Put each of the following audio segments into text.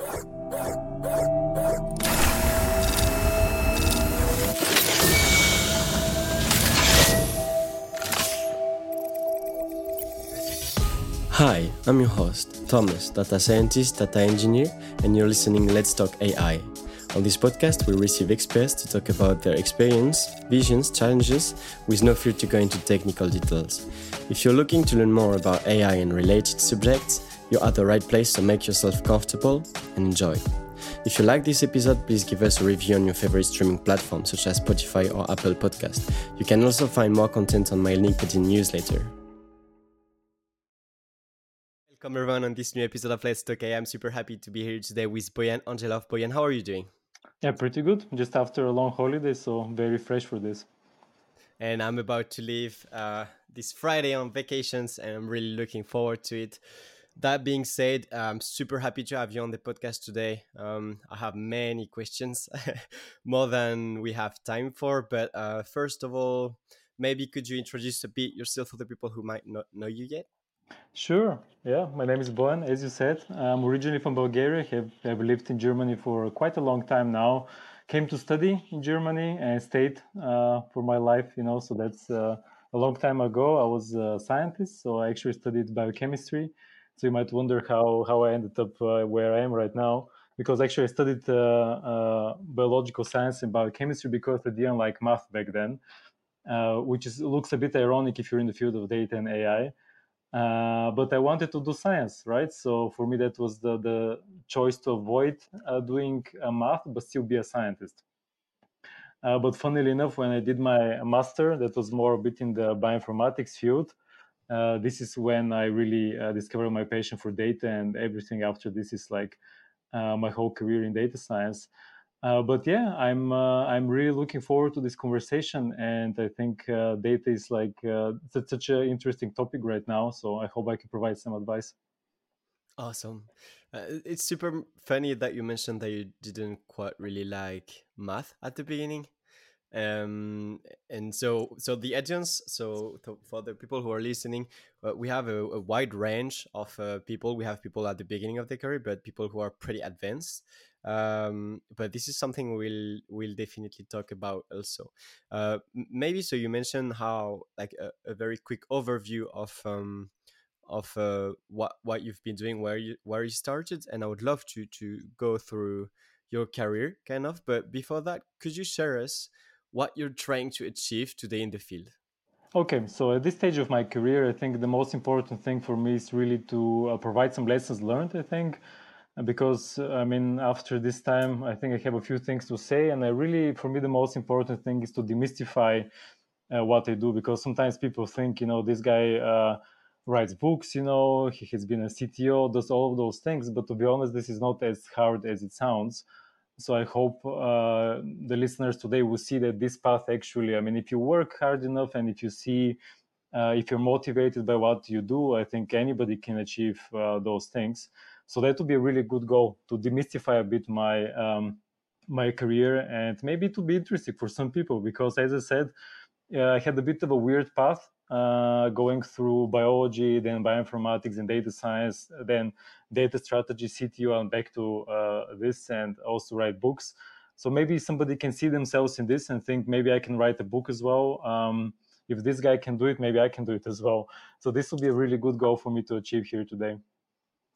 Hi, I'm your host, Thomas, data scientist, data engineer, and you're listening Let's Talk AI. On this podcast, we receive experts to talk about their experience, visions, challenges, with no fear to go into technical details. If you're looking to learn more about AI and related subjects, you're at the right place, so make yourself comfortable and enjoy. If you like this episode, please give us a review on your favorite streaming platform such as Spotify or Apple Podcast. You can also find more content on my LinkedIn newsletter. Welcome everyone on this new episode of Let's Talk AI. I'm super happy to be here today with Boyan Angelov. Boyan, how are you doing? Yeah, pretty good. Just after a long holiday, so very fresh for this. And I'm about to leave uh, this Friday on vacations, and I'm really looking forward to it. That being said, I'm super happy to have you on the podcast today. Um, I have many questions, more than we have time for. But uh, first of all, maybe could you introduce a bit yourself for the people who might not know you yet? Sure. Yeah, my name is Boyan. As you said, I'm originally from Bulgaria. Have have lived in Germany for quite a long time now. Came to study in Germany and stayed uh, for my life. You know, so that's uh, a long time ago. I was a scientist, so I actually studied biochemistry. So you might wonder how how I ended up uh, where I am right now. Because actually, I studied uh, uh, biological science and biochemistry because I didn't like math back then, uh, which is looks a bit ironic if you're in the field of data and AI uh, but I wanted to do science, right? So for me, that was the, the choice to avoid uh, doing math, but still be a scientist. But funnily enough, when I did my master, that was more a bit in the bioinformatics field. Uh, this is when I really discovered my passion for data, and everything after this is like my whole career in data science. Uh, but yeah, I'm uh, I'm really looking forward to this conversation, and I think uh, data is like uh, such an interesting topic right now. So I hope I can provide some advice. Awesome. Uh, it's super funny that you mentioned that you didn't quite really like math at the beginning um and so so the audience so to, for the people who are listening uh, we have a, a, wide range of uh, people. We have people at the beginning of their career but people who are pretty advanced. Um but this is something we'll we'll definitely talk about also. Uh maybe so you mentioned how like a, a very quick overview of um of uh, what what you've been doing where you where you started and i would love to to go through your career kind of. But before that could you share us what you're trying to achieve today in the field. Okay, so at this stage of my career, I think the most important thing for me is really to uh, provide some lessons learned. I think because I mean, after this time, I think I have a few things to say, and I really, for me, the most important thing is to demystify uh, what I do because sometimes people think, you know, this guy uh, writes books, you know, he has been a CTO, does all of those things, but to be honest, this is not as hard as it sounds so i hope uh, the listeners today will see that this path actually i mean if you work hard enough and if you see uh, if you're motivated by what you do i think anybody can achieve uh, those things. So that would be a really good goal to demystify a bit my um, my career and maybe to be interesting for some people because as i said i had a bit of a weird path uh, going through biology, then bioinformatics and data science, then data strategy, CTO, and back to uh, this, and also write books. So maybe somebody can see themselves in this and think maybe I can write a book as well. Um, if this guy can do it, maybe I can do it as well. So this will be a really good goal for me to achieve here today.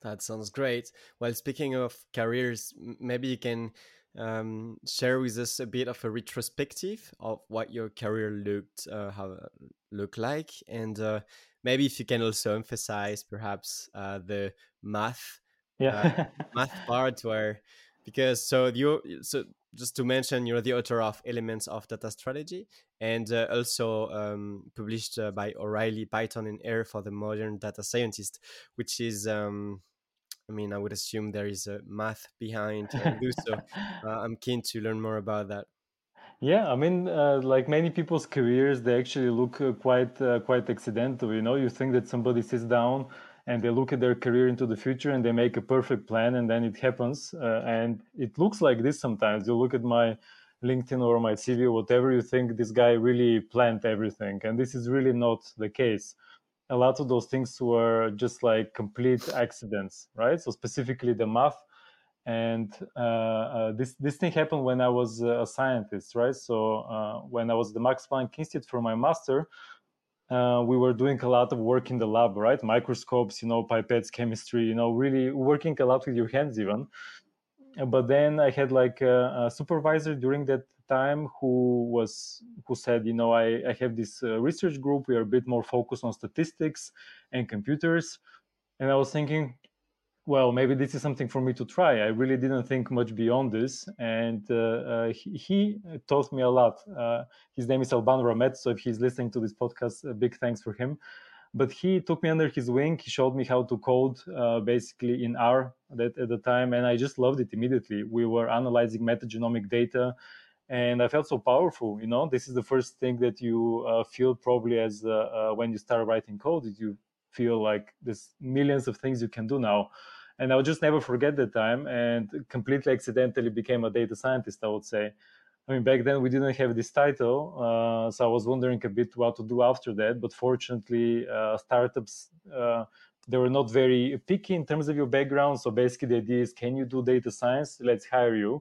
That sounds great. Well, speaking of careers, maybe you can um, share with us a bit of a retrospective of what your career looked uh, how look like, and uh, maybe if you can also emphasize perhaps uh, the math yeah. uh, math part where because so you so just to mention you're the author of elements of data strategy and uh, also um, published uh, by o'reilly python and R for the modern data scientist which is um, I mean, I would assume there is a math behind uh, so. Uh, I'm keen to learn more about that. Yeah, I mean, uh, like many people's careers, they actually look uh, quite uh, quite accidental. You know, you think that somebody sits down and they look at their career into the future and they make a perfect plan, and then it happens. Uh, and it looks like this sometimes. You look at my LinkedIn or my CV or whatever, you think this guy really planned everything, and this is really not the case a lot of those things were just like complete accidents, right? So specifically the math, and uh, uh, this this thing happened when I was a scientist, right? So uh, when I was at the Max Planck Institute for my master, uh, we were doing a lot of work in the lab, right? Microscopes, you know, pipettes, chemistry, you know, really working a lot with your hands even. But then I had like a, a supervisor during that time who was who said, you know, I, I have this uh, research group. We are a bit more focused on statistics and computers, and I was thinking, well, maybe this is something for me to try. I really didn't think much beyond this, and uh, uh, he, he, taught me a lot. Uh, his name is Alban Ramet, so if he's listening to this podcast, a big thanks for him. But he took me under his wing. He showed me how to code, uh, basically in R that, at the time, and I just loved it immediately. We were analyzing metagenomic data, and I felt so powerful. You know, this is the first thing that you uh, feel probably as uh, when you start writing code. You feel like there's millions of things you can do now and I'll just never forget that time and completely accidentally became a data scientist, I would say. I mean, back then we didn't have this title, uh, so I was wondering a bit what to do after that. But fortunately, uh, startups uh, they were not very picky in terms of your background. So basically, the idea is, can you do data science? Let's hire you.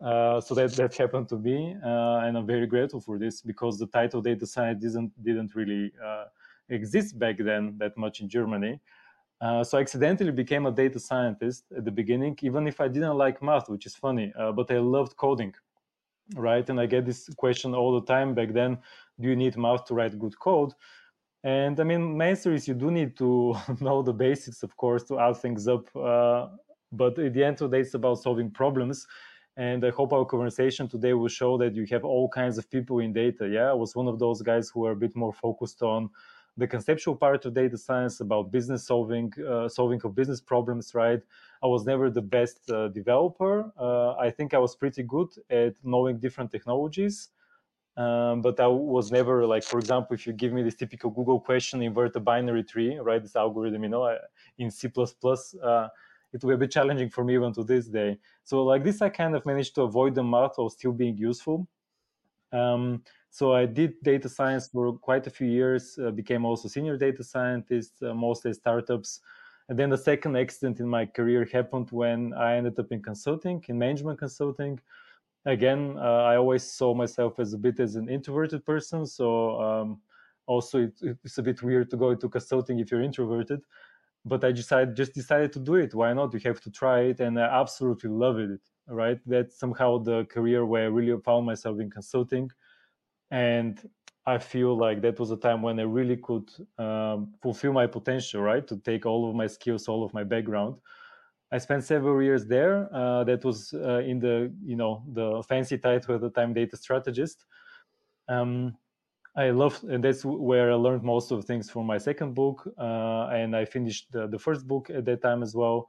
Uh, so that that happened to me, uh, and I'm very grateful for this because the title data science didn't didn't really uh, exist back then that much in Germany. Uh, so I accidentally became a data scientist at the beginning, even if I didn't like math, which is funny, uh, but I loved coding, right? And I get this question all the time back then do you need math to write good code? And I mean, my answer is you do need to know the basics, of course, to add things up. But at the end of the day, it's about solving problems. And I hope our conversation today will show that you have all kinds of people in data. Yeah, I was one of those guys who are a bit more focused on the conceptual part of data science about business solving, uh, solving of business problems, right? I was never the best uh, developer. Uh, I think I was pretty good at knowing different technologies. Um, but I was never like, for example, if you give me this typical Google question, invert a binary tree, right? This algorithm, you know, in C++, uh, it will be challenging for me even to this day. So like this, I kind of managed to avoid the math while still being useful. Um, so I did data science for quite a few years, uh, became also senior data scientist, uh, mostly startups. And then the second accident in my career happened when I ended up in consulting, in management consulting. Again, uh, I always saw myself as a bit as an introverted person. So um, also it, it's a bit weird to go into consulting if you're introverted. But I decided just decided to do it. Why not? You have to try it, and I absolutely love it. Right? That's somehow the career where I really found myself in consulting and I feel like that was a time when I really could um, fulfill my potential, right? To take all of my skills, all of my background. I spent several years there. Uh, that was uh, in the you know the fancy title at the time, data strategist. Um, I loved, and that's where I learned most of things from my second book. Uh, and I finished the, the, first book at that time as well.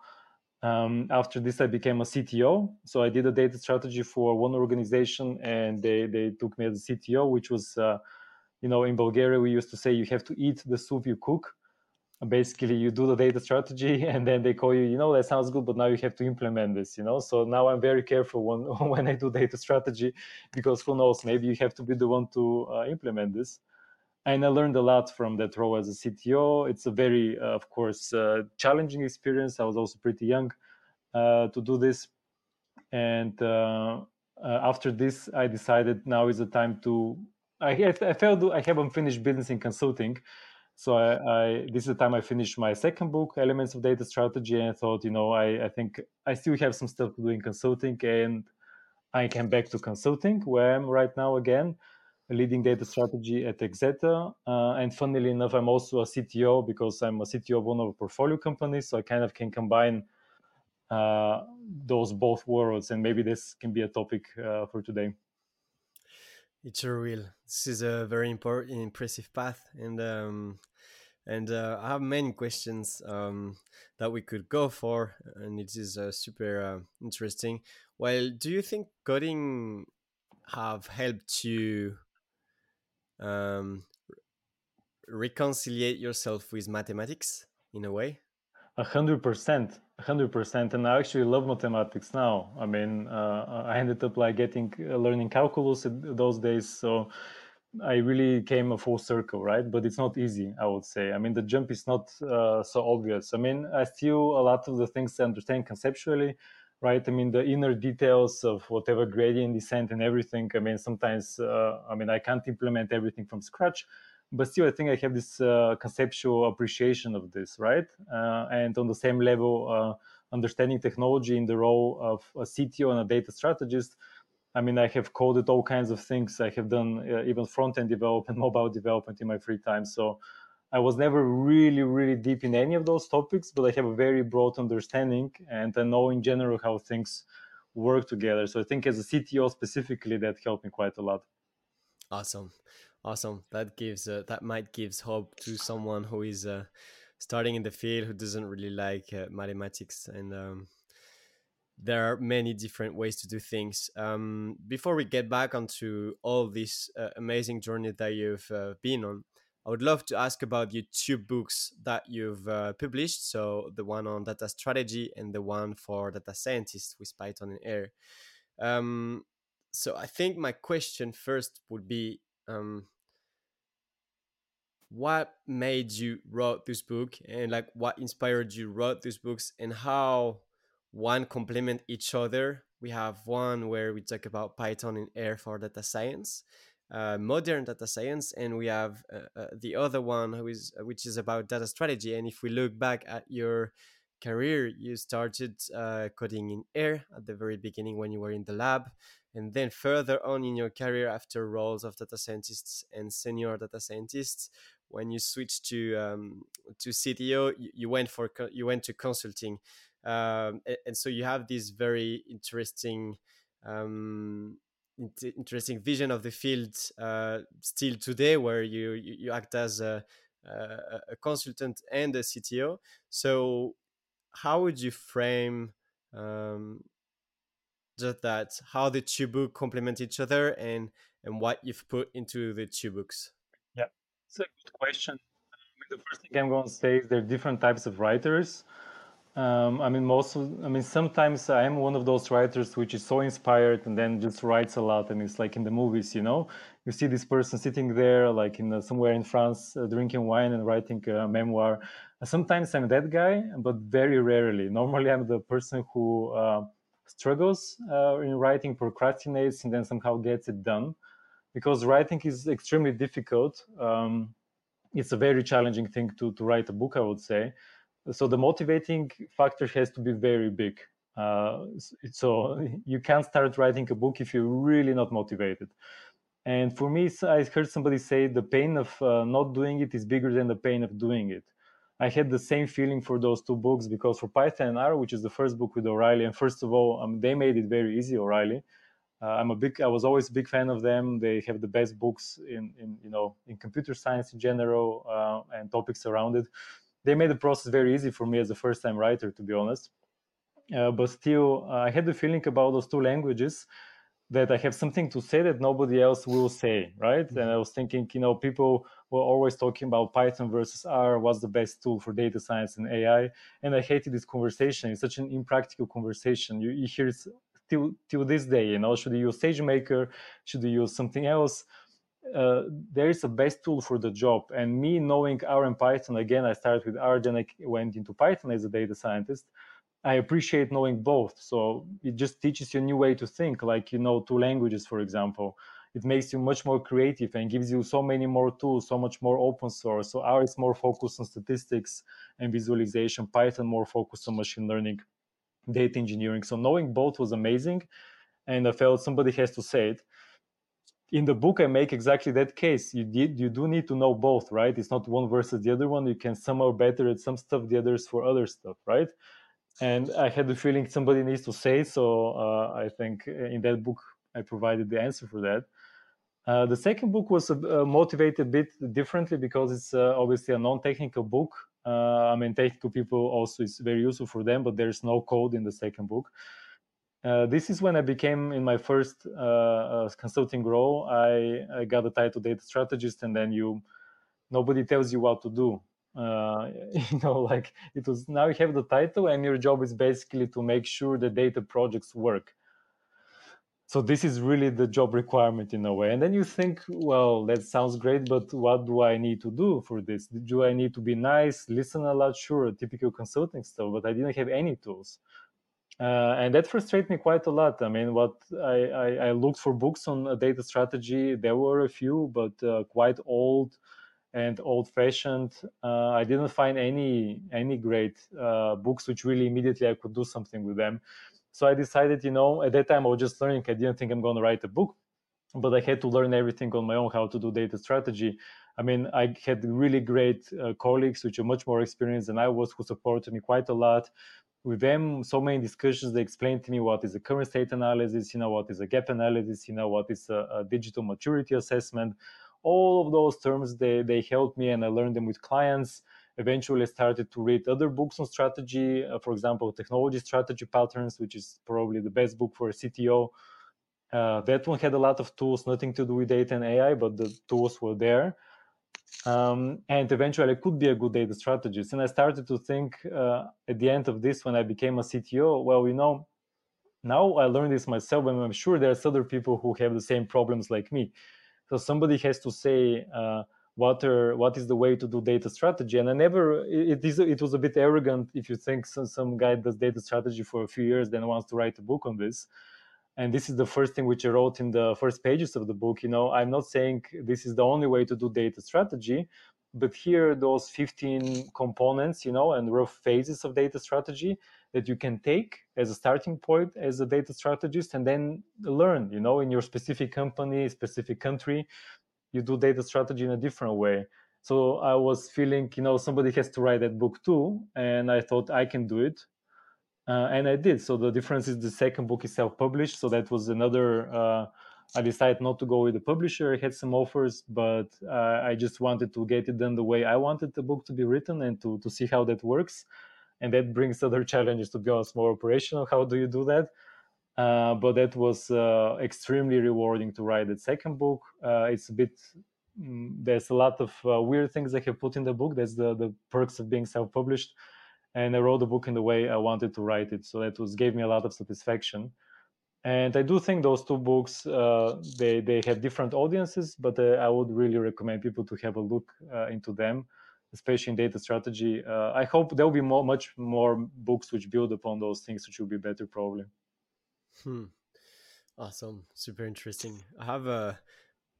Um, after this, I became a CTO. So I did a data strategy for one organization, and they they took me as a CTO, which was, uh, you know, in Bulgaria we used to say you have to eat the soup you cook. Basically, you do the data strategy, and then they call you. You know, that sounds good, but now you have to implement this. You know, so now I'm very careful when when I do data strategy, because who knows, maybe you have to be the one to uh, implement this and I learned a lot from that role as a CTO. It's a very, uh, of course, uh, challenging experience. I was also pretty young uh, to do this, and uh, uh, after this, I decided now is the time to. I, I felt I haven't finished business in consulting, so I, I, this is the time I finished my second book, Elements of Data Strategy, and I thought, you know, I, I think I still have some stuff to do in consulting, and I came back to consulting where I'm right now again leading data strategy at Exeter. Uh, and funnily enough, I'm also a CTO because I'm a CTO of one of the portfolio companies. So I kind of can combine uh, those both worlds. And maybe this can be a topic uh, for today. It's a real. This is a very important, impressive path. And um, and uh, I have many questions um, that we could go for, and it is uh, super uh, interesting. Well, do you think coding have helped you um, reconciliate yourself with mathematics in a way? A hundred percent, a hundred percent, and I actually love mathematics now. I mean, uh, I ended up like getting uh, learning calculus those days, so I really came a full circle, right? But it's not easy, I would say. I mean, the jump is not uh, so obvious. I mean, I still a lot of the things I understand conceptually, right? I mean, the inner details of whatever gradient descent and everything. I mean, sometimes, uh, I mean, I can't implement everything from scratch, but still, I think I have this uh, conceptual appreciation of this, right? Uh, and on the same level, uh, understanding technology in the role of a CTO and a data strategist. I mean, I have coded all kinds of things. I have done uh, even front end development, mobile development in my free time. So I was never really, really deep in any of those topics, but I have a very broad understanding and I know in general how things work together. So I think as a CTO specifically, that helped me quite a lot. Awesome, awesome. That gives uh, that might gives hope to someone who is uh, starting in the field who doesn't really like uh, mathematics and. Um, there are many different ways to do things. Um, before we get back onto all this uh, amazing journey that you've uh, been on, I would love to ask about your two books that you've uh, published. So the one on data strategy and the one for data scientists with Python and R. Um, so I think my question first would be, um, what made you wrote this book and like what inspired you wrote these books and how one complement each other. We have one where we talk about Python and R for data science, uh, modern data science, and we have uh, uh, the other one who is uh, which is about data strategy. And if we look back at your career, you started uh, coding in R at the very beginning when you were in the lab, and then further on in your career, after roles of data scientists and senior data scientists, when you switched to um, to CTO, you, you went for you went to consulting. Um, and, and, so you have this very interesting um, interesting vision of the field uh, still today, where you you act as a, a, consultant and a CTO. So, how would you frame um, just that? How the two books complement each other, and and what you've put into the two books? It's a good question. I mean, the first thing I'm going to say is there are different types of writers. Um, I mean, most of, I mean, sometimes I am one of those writers which is so inspired and then just writes a lot. And it's like in the movies, you know, you see this person sitting there, like in somewhere in France, uh, drinking wine and writing a memoir. Sometimes I'm that guy, but very rarely. Normally, I'm the person who uh, struggles uh, in writing, procrastinates, and then somehow gets it done. Because writing is extremely difficult. Um, it's a very challenging thing to, to write a book, I would say. So the motivating factor has to be very big. Uh, so you can't start writing a book if you're really not motivated. And for me i heard somebody say the pain of uh, not doing it is bigger than the pain of doing it. I had the same feeling for those two books because for python and r which is the first book with o'reilly and first of all um, they made it very easy o'reilly i'm a big i was always a big fan of them. They have the best books in, in you know in computer science in general uh, and topics around it. They made the process very easy for me as a first time writer to be honest. Uh, but still uh, i had the feeling about those two languages that i have something to say that nobody else will say right? Mm-hmm. and i was thinking you know people were always talking about python versus r what's the best tool for data science and ai and i hated this conversation. It's such an impractical conversation. You, you hear till till this day you know should you use sagemaker should you use something else uh, there is a best tool for the job. And me knowing R and Python, again, I started with R, then I went into Python as a data scientist. I appreciate knowing both. So it just teaches you a new way to think, like you know two languages, for example. It makes you much more creative and gives you so many more tools, so much more open source. So R is more focused on statistics and visualization, Python more focused on machine learning, data engineering. So knowing both was amazing. And I felt somebody has to say it. In the book i make exactly that case. You did you do need to know both right? It's not one versus the other one. You can somehow better at some stuff the others for other stuff right? And i had the feeling somebody needs to say so uh, i think in that book i provided the answer for that. Uh, the second book was uh, motivated a bit differently because it's uh, obviously a non-technical book uh, i mean technical people also is very useful for them but there's no code in the second book uh, this is when I became in my first uh, uh, consulting role. I, I, got the title data strategist, and then you nobody tells you what to do. Uh, you know, like it was now you have the title, and your job is basically to make sure the data projects work. So this is really the job requirement in a way. And then you think, well, that sounds great, but what do I need to do for this? Do I need to be nice, listen a lot? Sure, typical consulting stuff, but I didn't have any tools uh, and that frustrated me quite a lot. I mean, what I, I, I looked for books on data strategy. There were a few, but uh, quite old and old-fashioned. Uh, I didn't find any any great uh, books which really immediately I could do something with them. So I decided, you know, at that time I was just learning. I didn't think I'm going to write a book, but I had to learn everything on my own how to do data strategy. I mean, I had really great uh, colleagues which are much more experienced than I was, who supported me quite a lot with them so many discussions they explained to me what is a current state analysis you know what is a gap analysis you know what is a, a digital maturity assessment all of those terms they, they helped me and i learned them with clients eventually started to read other books on strategy uh, for example technology strategy patterns which is probably the best book for a cto uh, that one had a lot of tools nothing to do with data and ai but the tools were there um, and eventually I could be a good data strategist. And I started to think uh, at the end of this, when I became a CTO, well, you know, now I learned this myself, and I'm sure there's other people who have the same problems like me. So somebody has to say uh, what are what is the way to do data strategy. And I never it is it was a bit arrogant if you think some, some guy does data strategy for a few years then wants to write a book on this and this is the first thing which i wrote in the first pages of the book you know i'm not saying this is the only way to do data strategy but here are those 15 components you know and rough phases of data strategy that you can take as a starting point as a data strategist and then learn you know in your specific company specific country you do data strategy in a different way so i was feeling you know somebody has to write that book too and i thought i can do it uh, and I did. So the difference is the second book is self-published. So that was another. Uh, I decided not to go with the publisher. I had some offers, but uh, I just wanted to get it done the way I wanted the book to be written and to to see how that works. And that brings other challenges to be honest, more operational. How do you do that? Uh, but that was uh, extremely rewarding to write that second book. Uh, it's a bit. Mm, there's a lot of weird things I have put in the book. That's the the perks of being self-published and I wrote the book in the way I wanted to write it. So that was gave me a lot of satisfaction. And I do think those two books uh, they they have different audiences, but uh, I would really recommend people to have a look uh, into them, especially in data strategy. Uh, I hope there will be more, much more books which build upon those things, which will be better probably. Hmm. Awesome, super interesting. I have a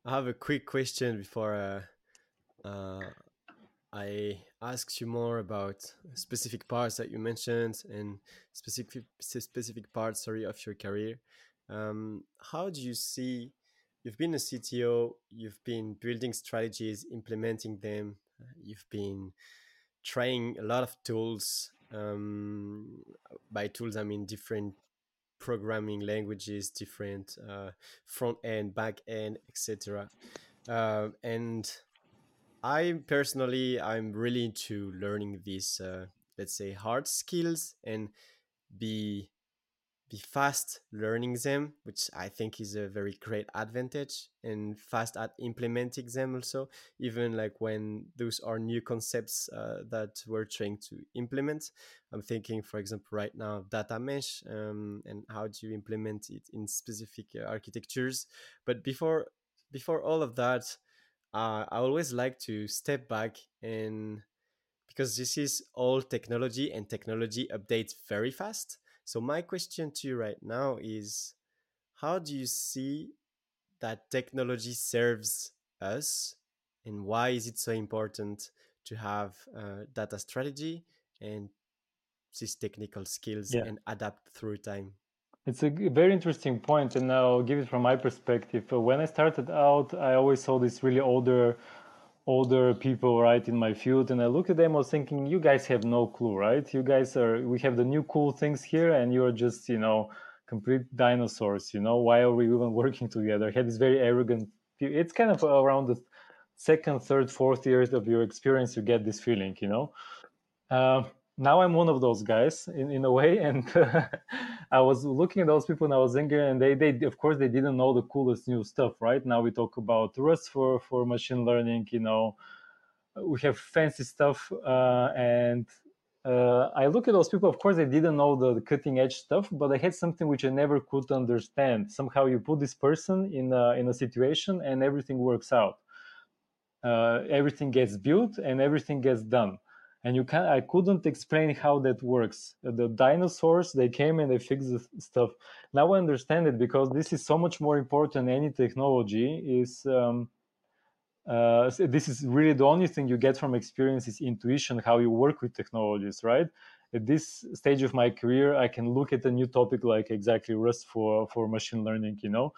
I have a quick question before uh, uh, I asked you more about specific parts that you mentioned and specific specific parts, sorry, of your career. Um, how do you see? You've been a CTO. You've been building strategies, implementing them. You've been trying a lot of tools. Um, by tools, I mean different programming languages, different uh, front end, back end, etc. Uh, and I personally, I'm really into learning these, uh, let's say, hard skills and be fast learning them, which I think is a very great advantage, and fast at implementing them also. Even like when those are new concepts uh, that we're trying to implement. I'm thinking, for example, right now, data mesh um, and how do you implement it in specific uh, architectures. But before before all of that, uh, I always like to step back and because this is all technology and technology updates very fast. So my question to you right now is how do you see that technology serves us and why is it so important to have uh, data strategy and these technical skills yeah. and adapt through time? It's a very interesting point, and I'll give it from my perspective. Uh, when I started out, I always saw these really older, older people, right, in my field, and I looked at them. I was thinking, you guys have no clue, right? You guys are. We have the new cool things here, and you're just, you know, complete dinosaurs. You know, why are we even working together? I had this very arrogant. It's kind of around the second, third, fourth years of your experience, you get this feeling, you know. Uh, now I'm one of those guys in, in a way. And I was looking at those people when I was younger, and they, they, of course, they didn't know the coolest new stuff, right? Now we talk about Rust for, for machine learning, you know, we have fancy stuff. Uh, and uh, I look at those people, of course, they didn't know the, the cutting edge stuff, but I had something which I never could understand. Somehow you put this person in a, in a situation and everything works out. Uh, everything gets built and everything gets done and you can I couldn't explain how that works. The dinosaurs they came and they fixed the stuff. Now I understand it because this is so much more important than any technology. Is um, uh, this is really the only thing you get from experience is intuition, how you work with technologies, right? At this stage of my career, I can look at a new topic like exactly Rust for for machine learning, you know,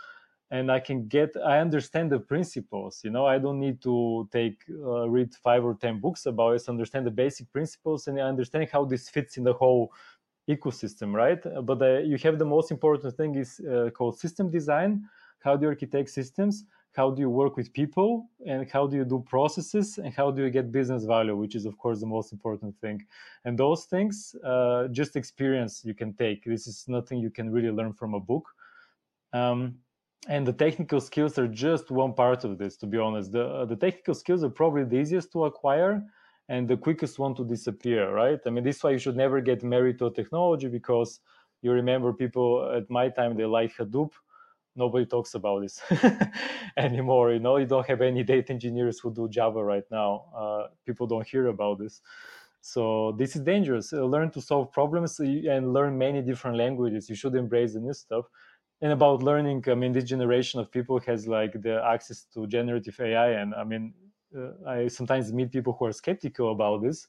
and i can get i understand the principles you know i don't need to take uh, read five or ten books about it. Understand the basic principles and i understand how this fits in the whole ecosystem right? But uh, you have the most important thing is uh, called system design. How do you architect systems? How do you work with people? And how do you do processes? And how do you get business value which is of course the most important thing. And those things uh, just experience you can take. This is nothing you can really learn from a book. Um, and the technical skills are just one part of this to be honest. The, uh, the technical skills are probably the easiest to acquire and the quickest one to disappear right? I mean this is why you should never get married to a technology because you remember people at my time they like hadoop. Nobody talks about this anymore you know? You don't have any data engineers who do java right now. Uh, people don't hear about this. So this is dangerous. Uh, learn to solve problems and learn many different languages. You should embrace the new stuff and about learning i mean this generation of people has like the access to generative ai and i mean uh, i sometimes meet people who are skeptical about this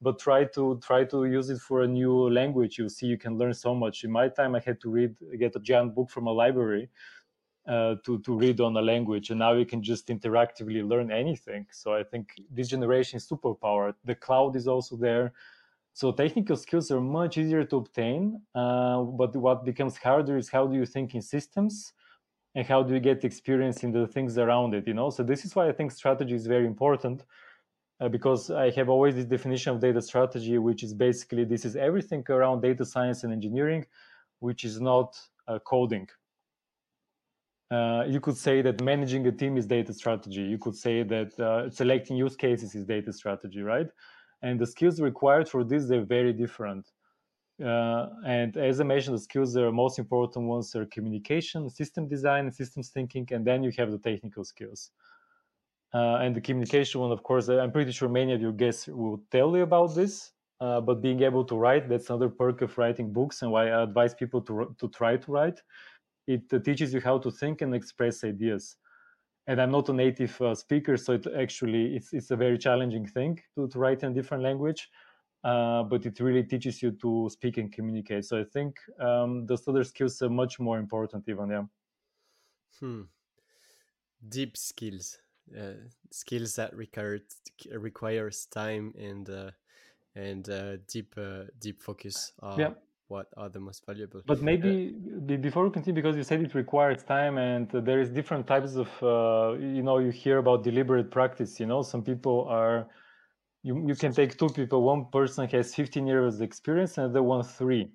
but try to try to use it for a new language. You see you can learn so much. In my time i had to read get a giant book from a library uh, to to read on a language and now you can just interactively learn anything. So i think this generation is superpowered. The cloud is also there so technical skills are much easier to obtain, uh, but what becomes harder is how do you think in systems and how do you get experience in the things around it, you know? So this is why I think strategy is very important uh, because I have always this definition of data strategy, which is basically this is everything around data science and engineering, which is not uh, coding. Uh, you could say that managing a team is data strategy. You could say that uh, selecting use cases is data strategy, right? And the skills required for this they're very different. Uh, and as i mentioned the skills are most important ones are communication system design systems thinking and then you have the technical skills. Uh, and the communication one of course i'm pretty sure many of your guests will tell you about this uh, but being able to write that's another perk of writing books and why i advise people to, to try to write. It uh, teaches you how to think and express ideas and I'm not a native uh, speaker, so it actually it's it's a very challenging thing to, to write in a different language. Uh, but it really teaches you to speak and communicate. So I think um, those other skills are much more important, even. Yeah. Hmm. Deep skills, uh, skills that require requires time and uh, and uh, deep uh, deep focus. yeah what are the most valuable. But maybe uh, before we continue, because you said it requires time, and uh, there is different types of, uh, you know, you hear about deliberate practice. You know, some people are, you you can take two people. One person has 15 years experience, and the one three.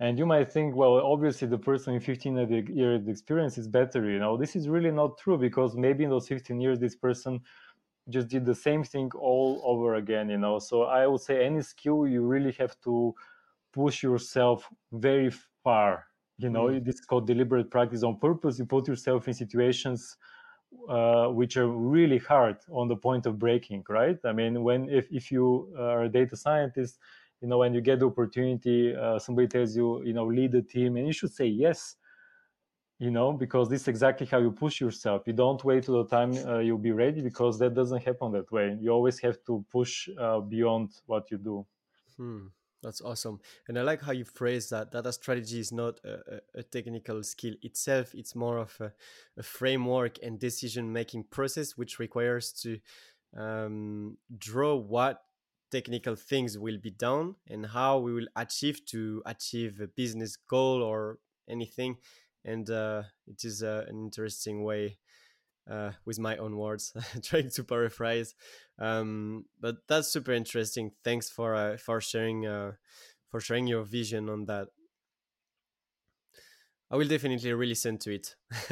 And you might think, well, obviously the person with 15 years experience is better. You know, this is really not true because maybe in those 15 years, this person just did the same thing all over again. You know, so I would say any skill you really have to push yourself very far. You know mm. this is called deliberate practice on purpose. You put yourself in situations uh, which are really hard on the point of breaking right? I mean when if, if you are a data scientist you know when you get the opportunity uh, somebody tells you you know lead a team and you should say yes you know because this is exactly how you push yourself. You don't wait till the time uh, you'll be ready because that doesn't happen that way. You always have to push uh, beyond what you do. Hmm. That's awesome. And I like how you phrase that. Data strategy is not a, a, technical skill itself, it's more of a, a framework and decision making process, which requires to um, draw what technical things will be done and how we will achieve to achieve a business goal or anything. And uh, it is uh, an interesting way uh, with my own words, trying to paraphrase. Um, but that's super interesting. Thanks for uh, for sharing uh, for sharing your vision on that. I will definitely re-listen to it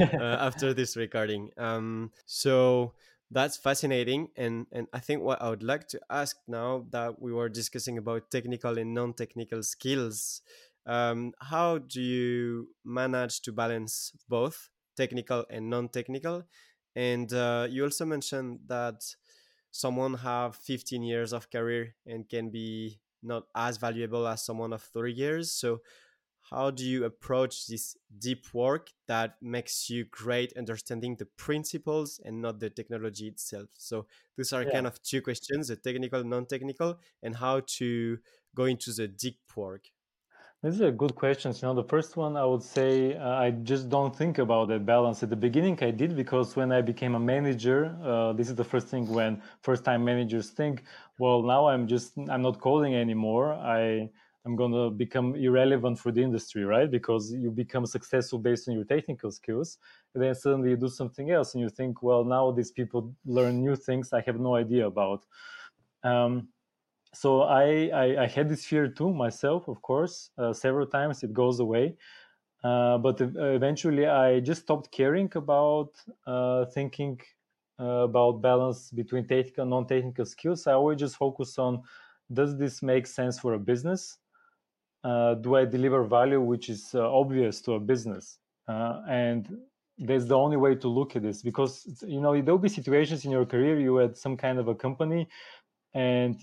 uh, after this recording. Um, so that's fascinating, and and I think what I would like to ask now that we were discussing about technical and non-technical skills, um, how do you manage to balance both? Technical and non-technical. And uh, you also mentioned that someone have 15 years of career and can be not as valuable as someone of 30 years. So how do you approach this deep work that makes you great understanding the principles and not the technology itself? So these are Yeah. kind of two questions the technical non-technical and how to go into the deep work These are good questions. You know, the first one I would say uh, I just don't think about that balance. At the beginning, I did because when I became a manager, uh, this is the first thing when first-time managers think, well, now I'm just I'm not coding anymore. I I'm gonna become irrelevant for the industry, right? Because you become successful based on your technical skills. And then suddenly you do something else, and you think, well, now these people learn new things I have no idea about. Um, so I, I, I had this fear too myself, of course. Uh, several times it goes away, uh, but eventually I just stopped caring about uh, thinking uh, about balance between technical and non-technical skills. I always just focus on: Does this make sense for a business? Uh, do I deliver value which is uh, obvious to a business? Uh, and that's the only way to look at this because you know there'll be situations in your career you had some kind of a company and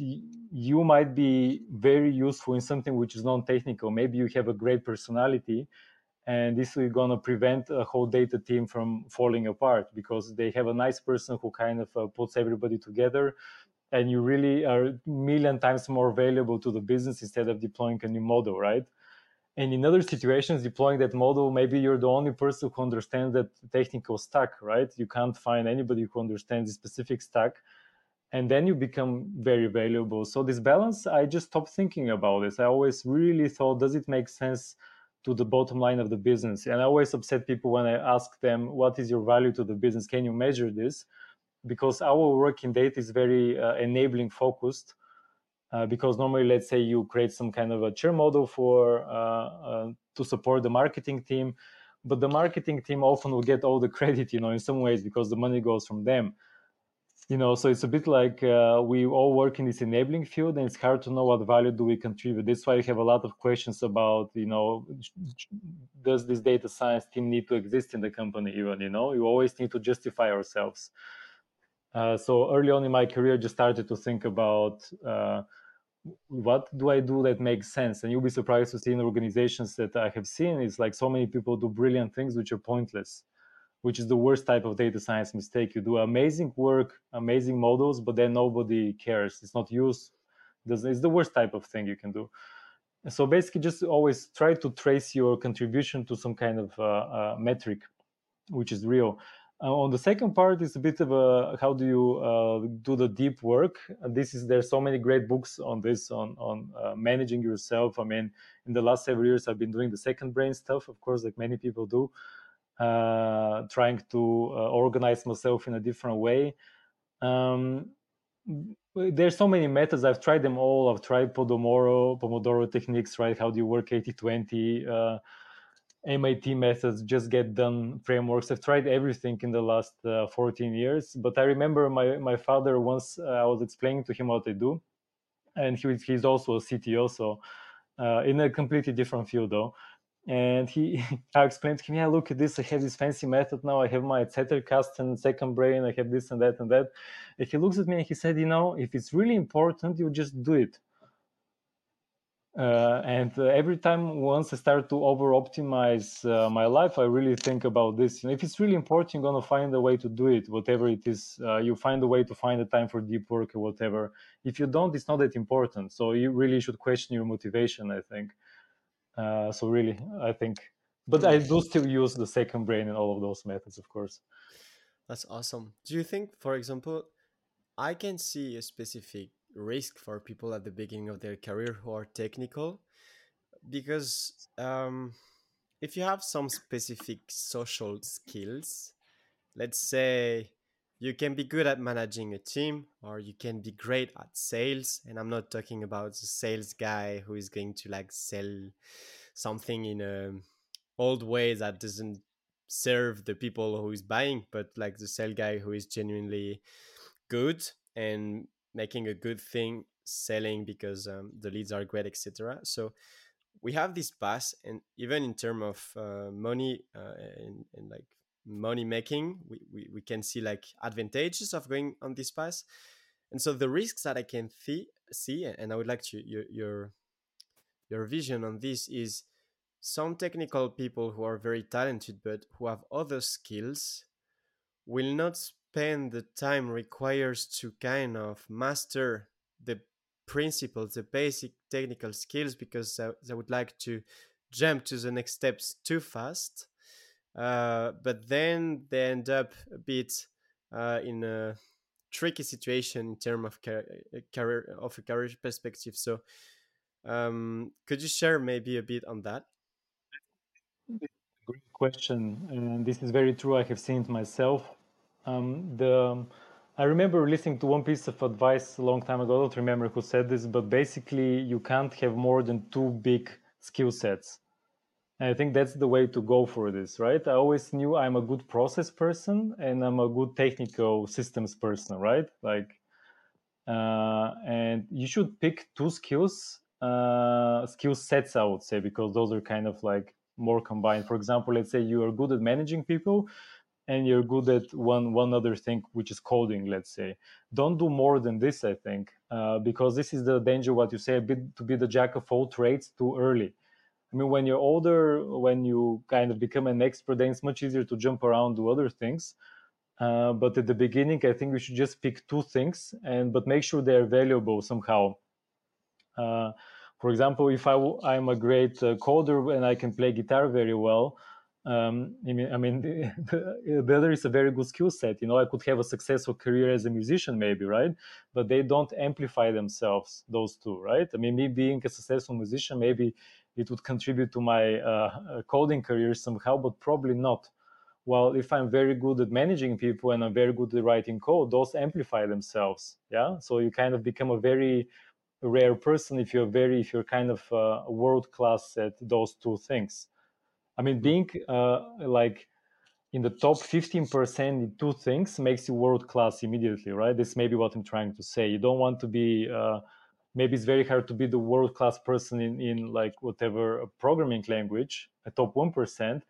you might be very useful in something which is non-technical. Maybe you have a great personality and this is going to prevent a whole data team from falling apart because they have a nice person who kind of uh, puts everybody together and you really are a million times more valuable to the business instead of deploying a new model right? And in other situations deploying that model maybe you're the only person who understands that technical stack right? You can't find anybody who understands the specific stack and then you become very valuable. So this balance i just stopped thinking about this. I always really thought does it make sense to the bottom line of the business? And i always upset people when i ask them what is your value to the business? Can you measure this? Because our work in data is very uh, enabling focused uh, because normally let's say you create some kind of a churn model for uh, uh, to support the marketing team but the marketing team often will get all the credit you know in some ways because the money goes from them you know so it's a bit like uh, we all work in this enabling field and it's hard to know what value do we contribute. That's why you have a lot of questions about you know does this data science team need to exist in the company even you know? You always need to justify ourselves. Uh, so early on in my career just started to think about uh, what do i do that makes sense? And you'll be surprised to see in organizations that i have seen it's like so many people do brilliant things which are pointless which is the worst type of data science mistake. You do amazing work, amazing models, but then nobody cares. It's not used. It's the worst type of thing you can do. So basically, just always try to trace your contribution to some kind of uh, uh, metric, which is real. Uh, on the second part, it's a bit of a how do you uh, do the deep work. And this is there's so many great books on this on on uh, managing yourself. I mean, in the last several years, I've been doing the second brain stuff, of course, like many people do trying to uh, organize myself in a different way. Um, there's so many methods. I've tried them all. I've tried Pomodoro, Pomodoro techniques, right? How do you work 80 20? Uh, MIT methods, just get done frameworks. I've tried everything in the last uh, 14 years. But I remember my, my father once uh, I was explaining to him what I do. And he, he's also a CTO, so uh, in a completely different field though and he I explained to him, yeah, look at this. I have this fancy method now. I have my cast and second brain. I have this and that and that. And he looks at me and he said, you know, if it's really important, you just do it. Uh, and uh, every time once I start to over optimize uh, my life, I really think about this. If it's really important, you're gonna find a way to do it, whatever it is. Uh, you find a way to find the time for deep work or whatever. If you don't, it's not that important. So you really should question your motivation. I think. Uh, so really, I think, but I do still use the second brain in all of those methods, of course. That's awesome. Do you think, for example, I can see a specific risk for people at the beginning of their career who are technical? Because um, if you have some specific social skills, let's say you can be good at managing a team or you can be great at sales and i'm not talking about the sales guy who is going to like sell something in a old way that doesn't serve the people who is buying but like the sale guy who is genuinely good and making a good thing selling because um, the leads are great etc so we have this pass and even in terms of uh, money uh, and, and like money making we, we, we can see like advantages of going on this path and so the risks that I can th- see, and I would like to your your your vision on this is some technical people who are very talented but who have other skills will not spend the time required to kind of master the principles, the basic technical skills, because they, would like to jump to the next steps too fast. Uh, but then they end up a bit uh, in a tricky situation in terms of car- career of a career perspective. So, um, could you share maybe a bit on that? Great question, and this is very true. I have seen it myself. Um, the I remember listening to one piece of advice a long time ago. I don't remember who said this, but basically, you can't have more than two big skill sets. And I think that's the way to go for this, right? I always knew I'm a good process person and I'm a good technical systems person, right? Like, uh, and you should pick two skills, uh, skill sets, I would say, because those are kind of like more combined. For example, let's say you are good at managing people and you're good at one one other thing which is coding let's say don't do more than this i think uh, because this is the danger what you say a bit to be the jack of all trades too early i mean when you're older when you kind of become an expert then it's much easier to jump around do other things uh, but at the beginning i think we should just pick two things and but make sure they're valuable somehow uh, for example if I w- i'm a great uh, coder and i can play guitar very well um, I mean, I mean, the, the other is a very good skill set. You know, I could have a successful career as a musician, maybe, right? But they don't amplify themselves, those two, right? I mean, me being a successful musician, maybe it would contribute to my uh, coding career somehow, but probably not. Well, if I'm very good at managing people and I'm very good at writing code, those amplify themselves. Yeah. So you kind of become a very rare person if you're very, if you're kind of uh, world class at those two things I mean, being uh, like in the top 15% in two things makes you world class immediately, right? This may be what I'm trying to say. You don't want to be, uh, maybe it's very hard to be the world class person in, in like whatever programming language, a top 1%.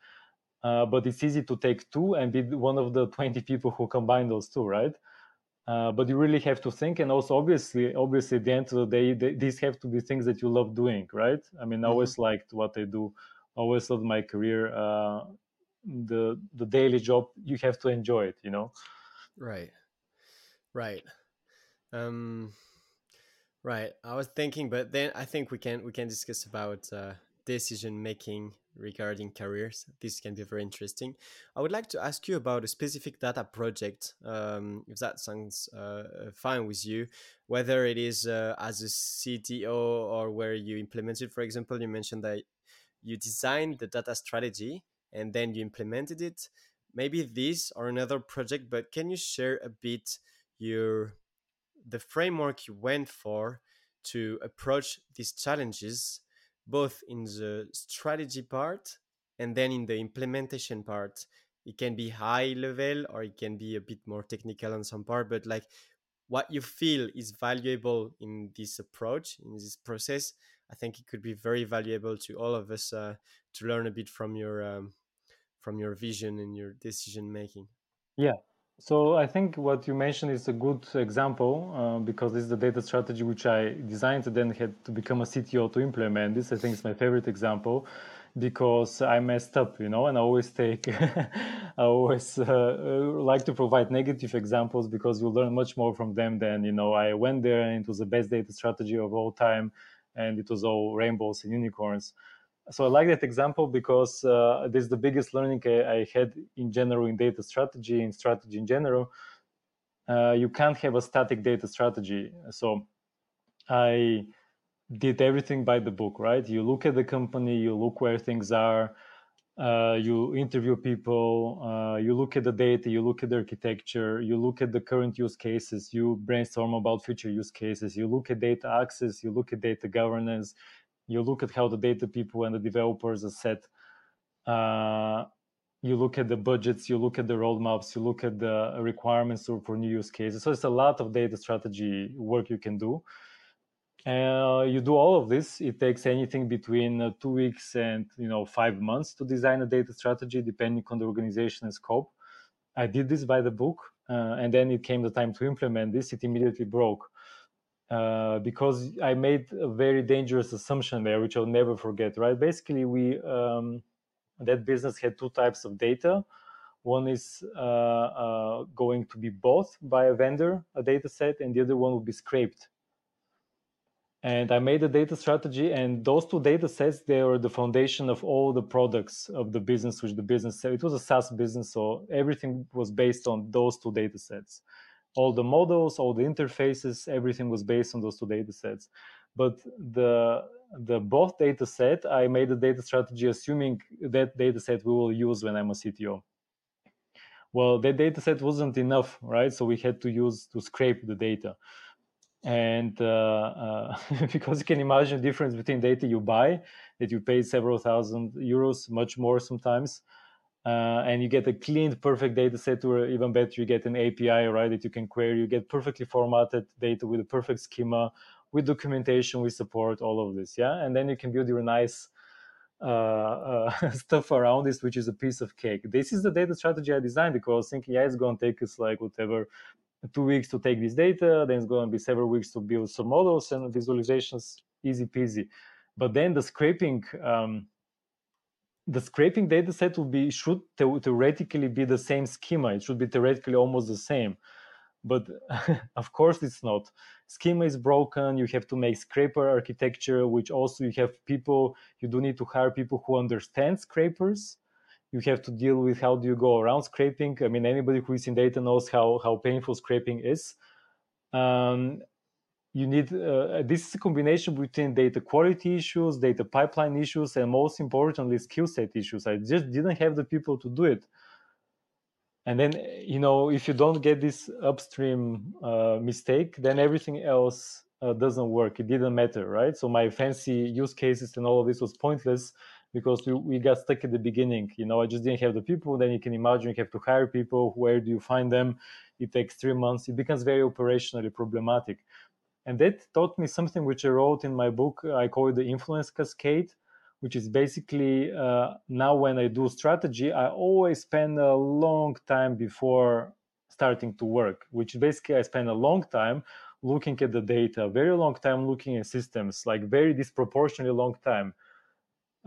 Uh, but it's easy to take two and be one of the 20 people who combine those two, right? Uh, but you really have to think, and also obviously, obviously, at the end of the day, they, these have to be things that you love doing, right? I mean, I always mm-hmm. liked what I do always thought my career uh, the the daily job you have to enjoy it you know right right um right i was thinking but then i think we can we can discuss about uh, decision making regarding careers. This can be very interesting. I would like to ask you about a specific data project um, if that sounds uh, fine with you. Whether it is uh, as a cto or where you implemented for example you mentioned that you designed the data strategy and then you implemented it. Maybe this or another project but can you share a bit your the framework you went for to approach these challenges both in the strategy part and then in the implementation part it can be high level or it can be a bit more technical on some part but like what you feel is valuable in this approach in this process I think it could be very valuable to all of us uh, to learn a bit from your um, from your vision and your decision making. Yeah. So I think what you mentioned is a good example uh, because this is the data strategy which I designed and then had to become a CTO to implement this. I think it's my favorite example because I messed up, you know, and I always take, I always uh, uh, like to provide negative examples because you learn much more from them than, you know, I went there and it was the best data strategy of all time and it was all rainbows and unicorns. So I like that example because uh, this is the biggest learning I, I, had in general in data strategy, in strategy in general. Uh, you can't have a static data strategy. So I did everything by the book, right? You look at the company, you look where things are, uh, you interview people, uh, you look at the data, you look at the architecture, you look at the current use cases, you brainstorm about future use cases, you look at data access, you look at data governance, you look at how the data people and the developers are set. Uh, you look at the budgets, you look at the roadmaps, you look at the requirements for new use cases. So it's a lot of data strategy work you can do. Uh, you do all of this. It takes anything between uh, two weeks and you know five months to design a data strategy, depending on the organization and scope. I did this by the book, uh, and then it came the time to implement this. It immediately broke uh, because I made a very dangerous assumption there, which I'll never forget. Right? Basically, we um, that business had two types of data. One is uh, uh, going to be bought by a vendor, a data set, and the other one will be scraped and i made a data strategy and those two data sets they are the foundation of all the products of the business which the business it was a saas business so everything was based on those two data sets all the models all the interfaces everything was based on those two data sets. But the the both data set i made a data strategy assuming that data set we will use when i'm a cto well that data set wasn't enough right? So we had to use to scrape the data. And uh, uh, because you can imagine the difference between data you buy that you pay several thousand euros much more sometimes uh, and you get a cleaned perfect data set or even better you get an api right that you can query you get perfectly formatted data with a perfect schema with documentation with support all of this yeah and then you can build your nice uh, uh, stuff around this, which is a piece of cake. This is the data strategy I designed because thinking, yeah, it's going to take us like whatever two weeks to take this data, then it's going to be several weeks to build some models and visualizations, easy peasy. But then the scraping, um, the scraping data set will be should theoretically be the same schema. It should be theoretically almost the same, but of course it's not. Schema is broken. You have to make scraper architecture, which also you have people. You do need to hire people who understand scrapers you have to deal with how do you go around scraping. I mean, anybody who is in data knows how how painful scraping is. Um, you need uh, this is a combination between data quality issues, data pipeline issues, and most importantly, skill set issues. I just didn't have the people to do it. And then, you know, if you don't get this upstream uh, mistake, then everything else uh, doesn't work. It didn't matter, right? So my fancy use cases and all of this was pointless because we, we got stuck at the beginning. You know, I just didn't have the people. Then you can imagine you have to hire people. Where do you find them? It takes three months. It becomes very operationally problematic. And that taught me something which I wrote in my book. I call it the influence cascade, which is basically uh, now when I do strategy, I always spend a long time before starting to work, which basically I spend a long time looking at the data, very long time looking at systems, like very disproportionately long time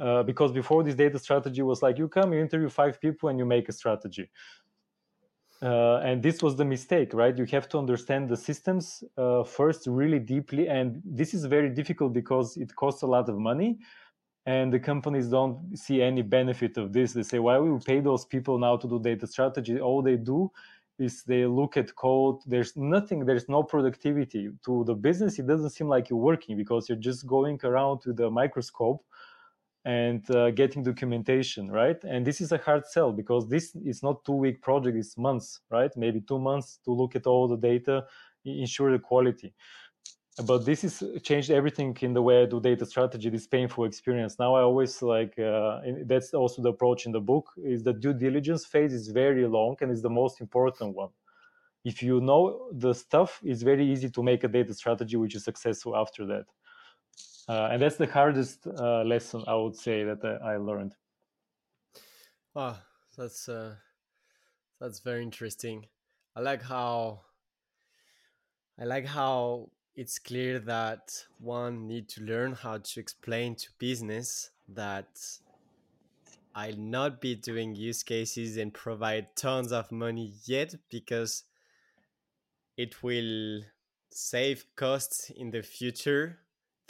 uh, because before this data strategy was like you come you interview five people and you make a strategy uh, and this was the mistake right? You have to understand the systems uh, first really deeply and this is very difficult because it costs a lot of money and the companies don't see any benefit of this. They say why we pay those people now to do data strategy? All they do is they look at code. There's nothing there's no productivity to the business. It doesn't seem like you're working because you're just going around with a microscope and uh, getting documentation right? And this is a hard sell because this is not two week project it's months right? Maybe two months to look at all the data ensure the quality. But this is changed everything in the way i do data strategy this painful experience. Now i always like uh, that's also the approach in the book is the due diligence phase is very long and is the most important one. If you know the stuff it's very easy to make a data strategy which is successful after that uh, and that's the hardest uh, lesson I would say that uh, I learned. Wow, that's uh, that's very interesting. I like how I like how it's clear that one need to learn how to explain to business that I'll not be doing use cases and provide tons of money yet because it will save costs in the future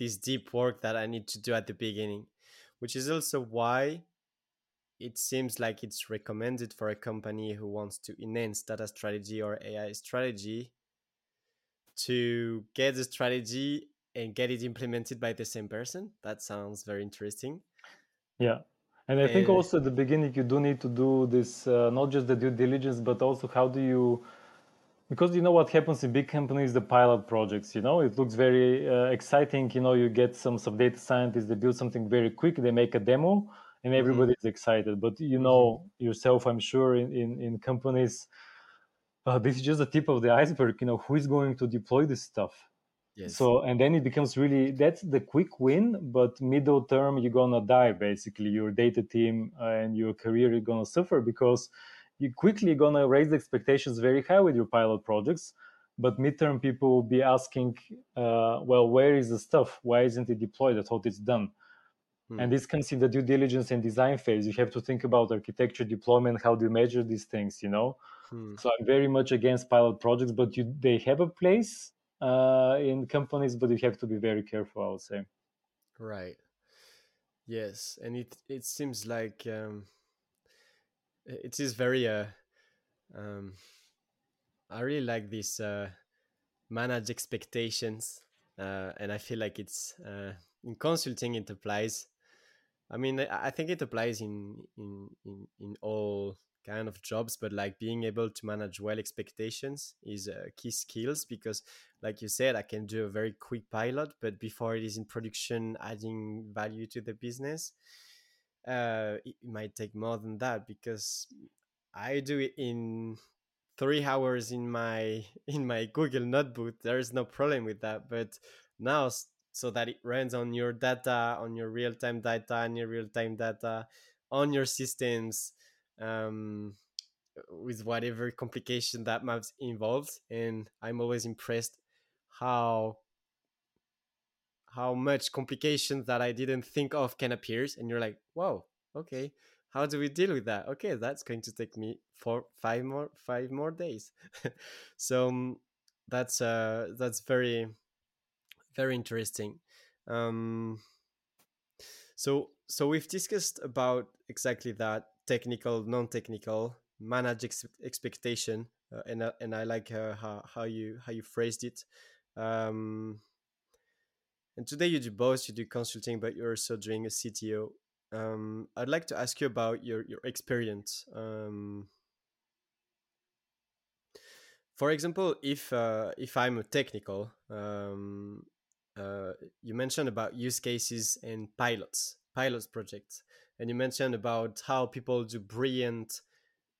this deep work that I need to do at the beginning, which is also why it seems like it's recommended for a company who wants to enhance data strategy or AI strategy to get the strategy and get it implemented by the same person. That sounds very interesting. Yeah. And I think also at the beginning, you do need to do this, uh, not just the due diligence, but also how do you because you know what happens in big companies the pilot projects you know it looks very uh, exciting you know you get some some data scientists they build something very quick they make a demo and mm-hmm. everybody mm-hmm. is excited but you know mm-hmm. yourself i'm sure in in, in companies uh, this is just the tip of the iceberg you know who is going to deploy this stuff yes. so and then it becomes really that's the quick win but middle term you're gonna die basically your data team and your career is gonna suffer because you quickly gonna raise the expectations very high with your pilot projects but midterm people will be asking uh, well where is the stuff? Why isn't it deployed? I thought it's done. Hmm. and this comes in the due diligence and design phase. You have to think about architecture deployment how do you measure these things you know? Hmm. so i'm very much against pilot projects but you, they have a place uh, in companies but you have to be very careful i would say. Right. Yes and it it seems like um, it is very uh, um, I really like this uh, manage expectations, uh, and I feel like it's uh, in consulting it applies. I mean, I think it applies in in in, in all kind of jobs, but like being able to manage well expectations is a uh, key skills because, like you said, I can do a very quick pilot, but before it is in production, adding value to the business, uh, it might take more than that because I do it in three hours in my in my Google Notebook. There is no problem with that. But now, so that it runs on your data, on your real time data, and your real time data, on your systems, um, with whatever complication that maps involves. And I'm always impressed how how much complications that I didn't think of can appear, and you're like, whoa, okay how do we deal with that? Okay that's going to take me four five more five more days. So um, that's uh that's very very interesting. Um so so we've discussed about exactly that technical non-technical manage ex- expectation uh, and uh, and I like uh, how how you how you phrased it. Um and today you do both you do consulting but you're also doing a CTO um, I'd like to ask you about your your experience. Um, for example, if uh, if I'm a technical, um, uh, you mentioned about use cases and pilots, pilots projects, and you mentioned about how people do brilliant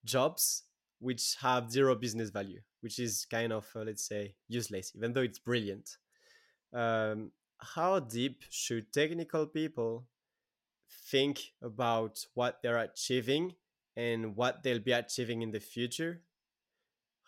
jobs which have zero business value, which is kind of uh, let's say useless, even though it's brilliant. Um, how deep should technical people think about what they're achieving and what they'll be achieving in the future?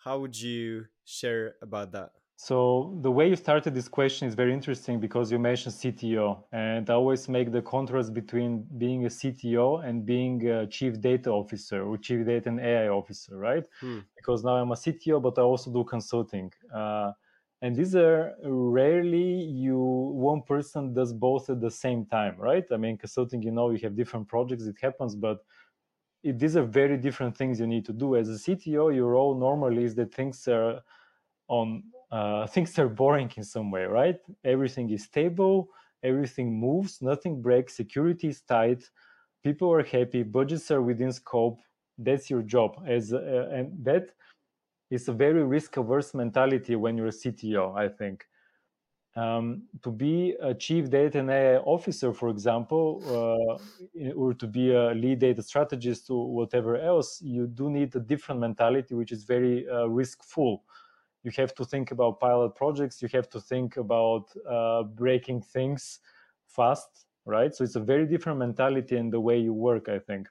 How would you share about that? So the way you started this question is very interesting because you mentioned cto and i always make the contrast between being a cto and being a chief data officer or chief data and ai officer right? Hmm. because now i'm a cto but i also do consulting. Uh, and these are rarely you one person does both at the same time right? I mean consulting you know you have different projects it happens but it, these are very different things you need to do. As a cto your role normally is that things are on uh, things are boring in some way right? Everything is stable everything moves nothing breaks security is tight people are happy budgets are within scope that's your job as uh, and that it's a very risk averse mentality when you're a CTO, I think. Um, to be a chief data and AI officer, for example, uh, or to be a lead data strategist or whatever else, you do need a different mentality, which is very uh, riskful. You have to think about pilot projects. You have to think about uh, breaking things fast, right? So it's a very different mentality in the way you work, I think.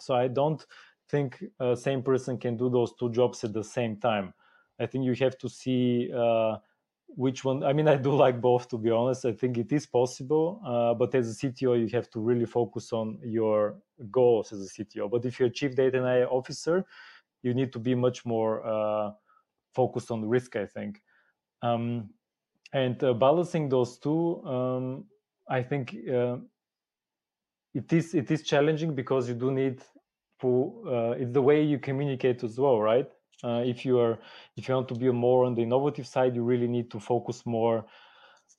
So I don't think a same person can do those two jobs at the same time. I think you have to see uh, which one. I mean, I do like both, to be honest. I think it is possible, uh, but as a CTO, you have to really focus on your goals as a CTO. But if you're a chief data and AI officer, you need to be much more uh, focused on risk, I think. Um, and uh, balancing those two, um, I think uh, it is it is challenging because you do need uh, it's the way you communicate as well right? Uh, if you are if you want to be more on the innovative side you really need to focus more.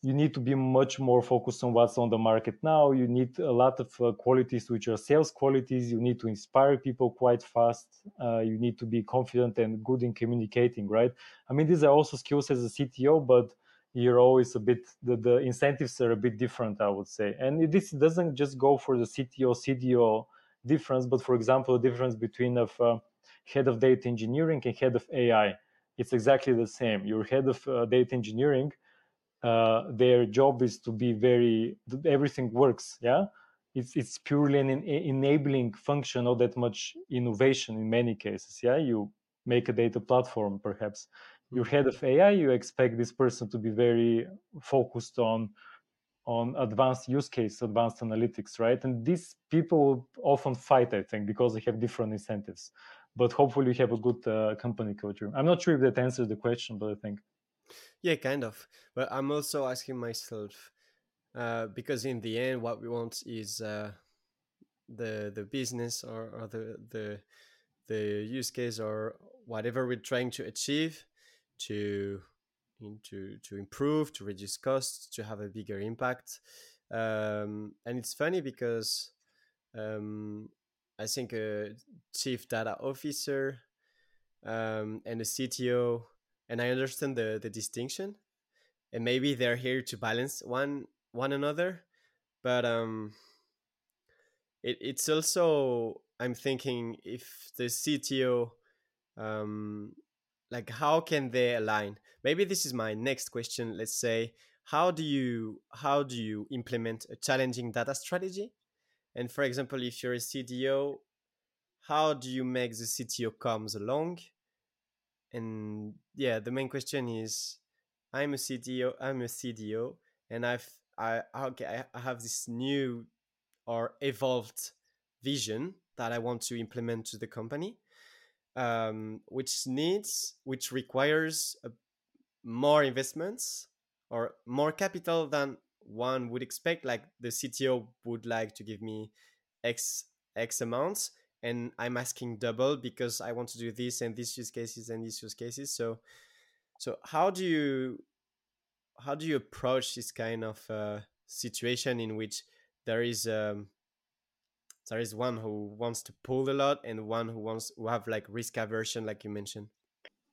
You need to be much more focused on what's on the market now. You need a lot of uh, qualities which are sales qualities. You need to inspire people quite fast. Uh, you need to be confident and good in communicating right? I mean these are also skills as a cto but you're always a bit the, the incentives are a bit different i would say. And this doesn't just go for the cto cdo difference, but for example, the difference between of uh, head of data engineering and head of AI, it's exactly the same. Your head of uh, data engineering, uh, their job is to be very everything works. Yeah, it's it's purely an enabling function, not that much innovation in many cases. Yeah, you make a data platform, perhaps. You're Mm. head of AI, you expect this person to be very focused on on advanced use case, advanced analytics, right? And these people often fight, I think, because they have different incentives. But hopefully, you have a good uh, company culture. I'm not sure if that answers the question, but I think. Yeah, kind of. But I'm also asking myself uh, because in the end, what we want is uh, the the business or, or the the the use case or whatever we're trying to achieve to to to improve, to reduce costs, to have a bigger impact. Um, and it's funny because um, I think a chief data officer um, and a CTO, and I understand the the distinction, and maybe they're here to balance one one another, but um, it, it's also I'm thinking if the CTO um, like how can they align maybe this is my next question let's say how do you how do you implement a challenging data strategy? And for example if you're a cdo how do you make the cto comes along? And yeah the main question is i'm a cdo i'm a cdo and i've i okay i have this new or evolved vision that i want to implement to the company um, which needs which requires uh, more investments or more capital than one would expect like the cto would like to give me x x amounts and i'm asking double because i want to do this and these use cases and these use cases. So so how do you how do you approach this kind of uh, situation in which there is um, there is one who wants to pull a lot and one who wants who have like risk aversion like you mentioned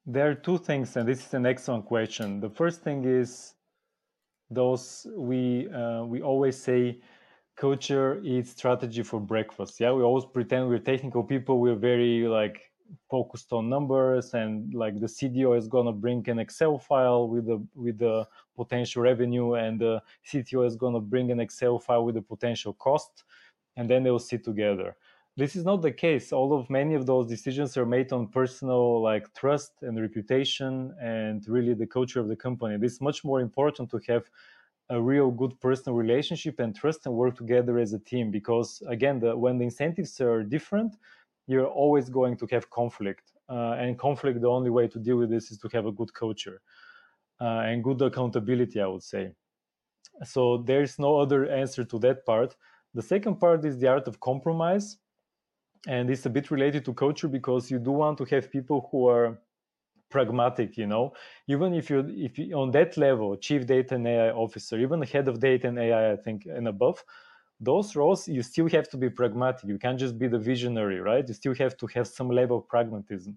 there are two things and this is an excellent question. The first thing is those we uh, we always say culture is strategy for breakfast. Yeah we always pretend we're technical people. We're very like focused on numbers and like the cdo is to bring an excel file with the with the potential revenue and the cto is to bring an excel file with the potential cost and then they'll sit together this is not the case. All of many of those decisions are made on personal like trust and reputation and really the culture of the company. It's much more important to have a real good personal relationship and trust and work together as a team because again the, when the incentives are different you're always going to have conflict uh, and conflict the only way to deal with this is to have a good culture uh, and good accountability i would say. So there's no other answer to that part. The second part is the art of compromise and it's a bit related to culture because you do want to have people who are pragmatic you know? Even if you if you on that level chief data and ai officer even head of data and ai i think and above those roles you still have to be pragmatic. You can't just be the visionary right? You still have to have some level of pragmatism.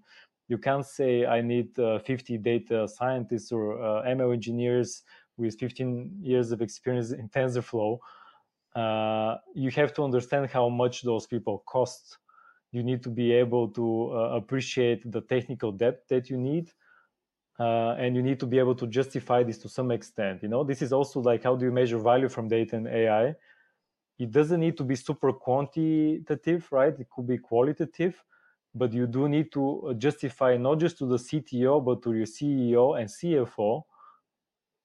You can't say i need uh, 50 data scientists or uh, ml engineers with 15 years of experience in tensorflow. Uh, you have to understand how much those people cost you need to be able to uh, appreciate the technical depth that you need uh, and you need to be able to justify this to some extent you know? This is also like how do you measure value from data and ai it doesn't need to be super quantitative right? It could be qualitative but you do need to justify not just to the cto but to your ceo and cfo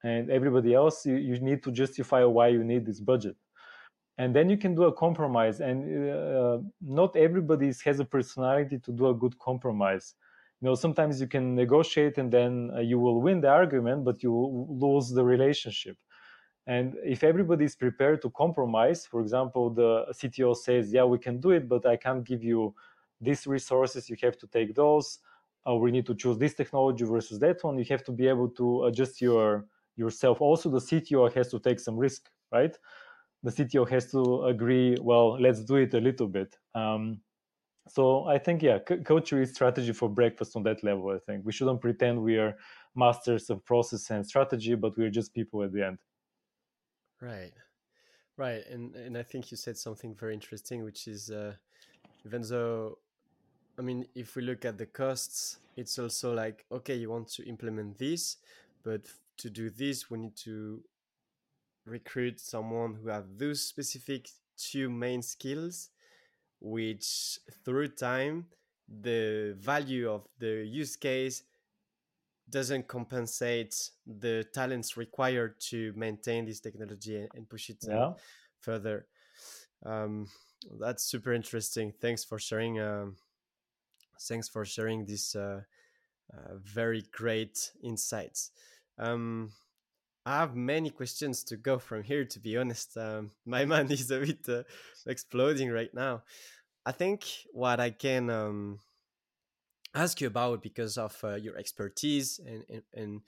and everybody else you, you need to justify why you need this budget and then you can do a compromise. And uh, not everybody has a personality to do a good compromise. You know sometimes you can negotiate and then uh, you will win the argument but you lose the relationship. And if everybody is prepared to compromise for example the cto says yeah we can do it but i can't give you these resources. You have to take those. Uh, we need to choose this technology versus that one. You have to be able to adjust your yourself. Also the cto has to take some risk right the CTO has to agree. Well, let's do it a little bit. Um, so I think yeah, c- culture is strategy for breakfast on that level. I think we shouldn't pretend we are masters of process and strategy, but we're just people at the end. Right, right, and and I think you said something very interesting, which is uh, even though, I mean, if we look at the costs, it's also like okay, you want to implement this, but to do this, we need to recruit someone who have those specific two main skills, which through time, the value of the use case doesn't compensate the talents required to maintain this technology and push it uh, yeah. further. Um, that's super interesting. Thanks for sharing. Um, thanks for sharing this uh, uh, very great insights. Um, I have many questions to go from here. To be honest, um, my mind is a bit uh, exploding right now. I think what I can um, ask you about because of uh, your expertise and and, and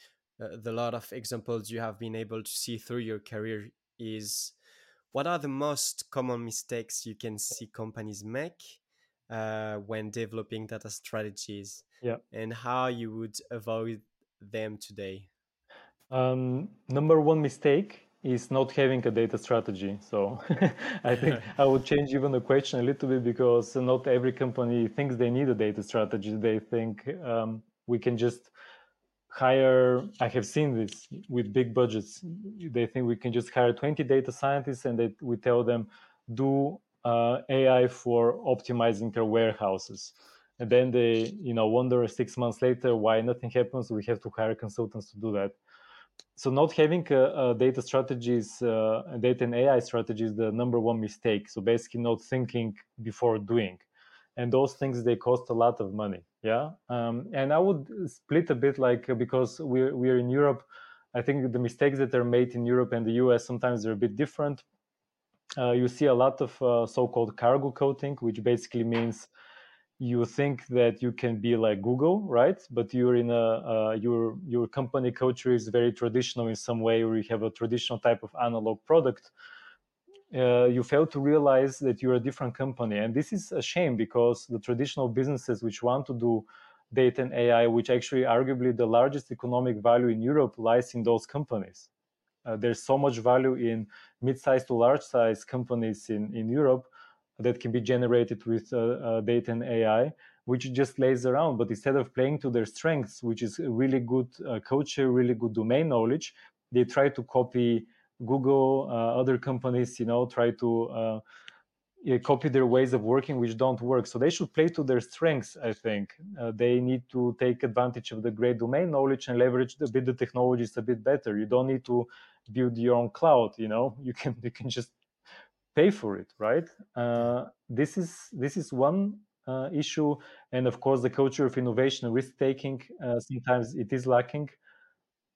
uh, the lot of examples you have been able to see through your career is what are the most common mistakes you can see companies make uh, when developing data strategies yeah and how you would avoid them today um, number one mistake is not having a data strategy. So I think I would change even the question a little bit because not every company thinks they need a data strategy. They think um, we can just hire. I have seen this with big budgets. They think we can just hire 20 data scientists and that we tell them do uh, AI for optimizing their warehouses. And then they, you know, wonder six months later why nothing happens. We have to hire consultants to do that so not having a, a data strategies uh, data and ai strategy is the number one mistake. So basically not thinking before doing. And those things they cost a lot of money. Yeah? Um, and i would split a bit like because we're, we're in europe. I think the mistakes that are made in europe and the us sometimes they're a bit different. Uh, you see a lot of uh, so-called cargo coding which basically means you think that you can be like Google, right? But you're in a uh, your your company culture is very traditional in some way, or you have a traditional type of analog product. Uh, you fail to realize that you're a different company, and this is a shame because the traditional businesses which want to do data and AI, which actually arguably the largest economic value in Europe, lies in those companies. Uh, there's so much value in mid-sized to large-sized companies in in Europe that can be generated with uh, uh, data and AI, which just lays around. But instead of playing to their strengths, which is a really good uh, culture, really good domain knowledge, they try to copy Google, other companies, you know, try to copy their ways of working which don't work. So they should play to their strengths i think. Uh, they need to take advantage of the great domain knowledge and leverage the bit the technologies a bit better. You don't need to build your own cloud you know. You can you can just pay for it, right? Uh, this is this is one uh, issue, and of course, the culture of innovation risk taking. Uh, sometimes it is lacking,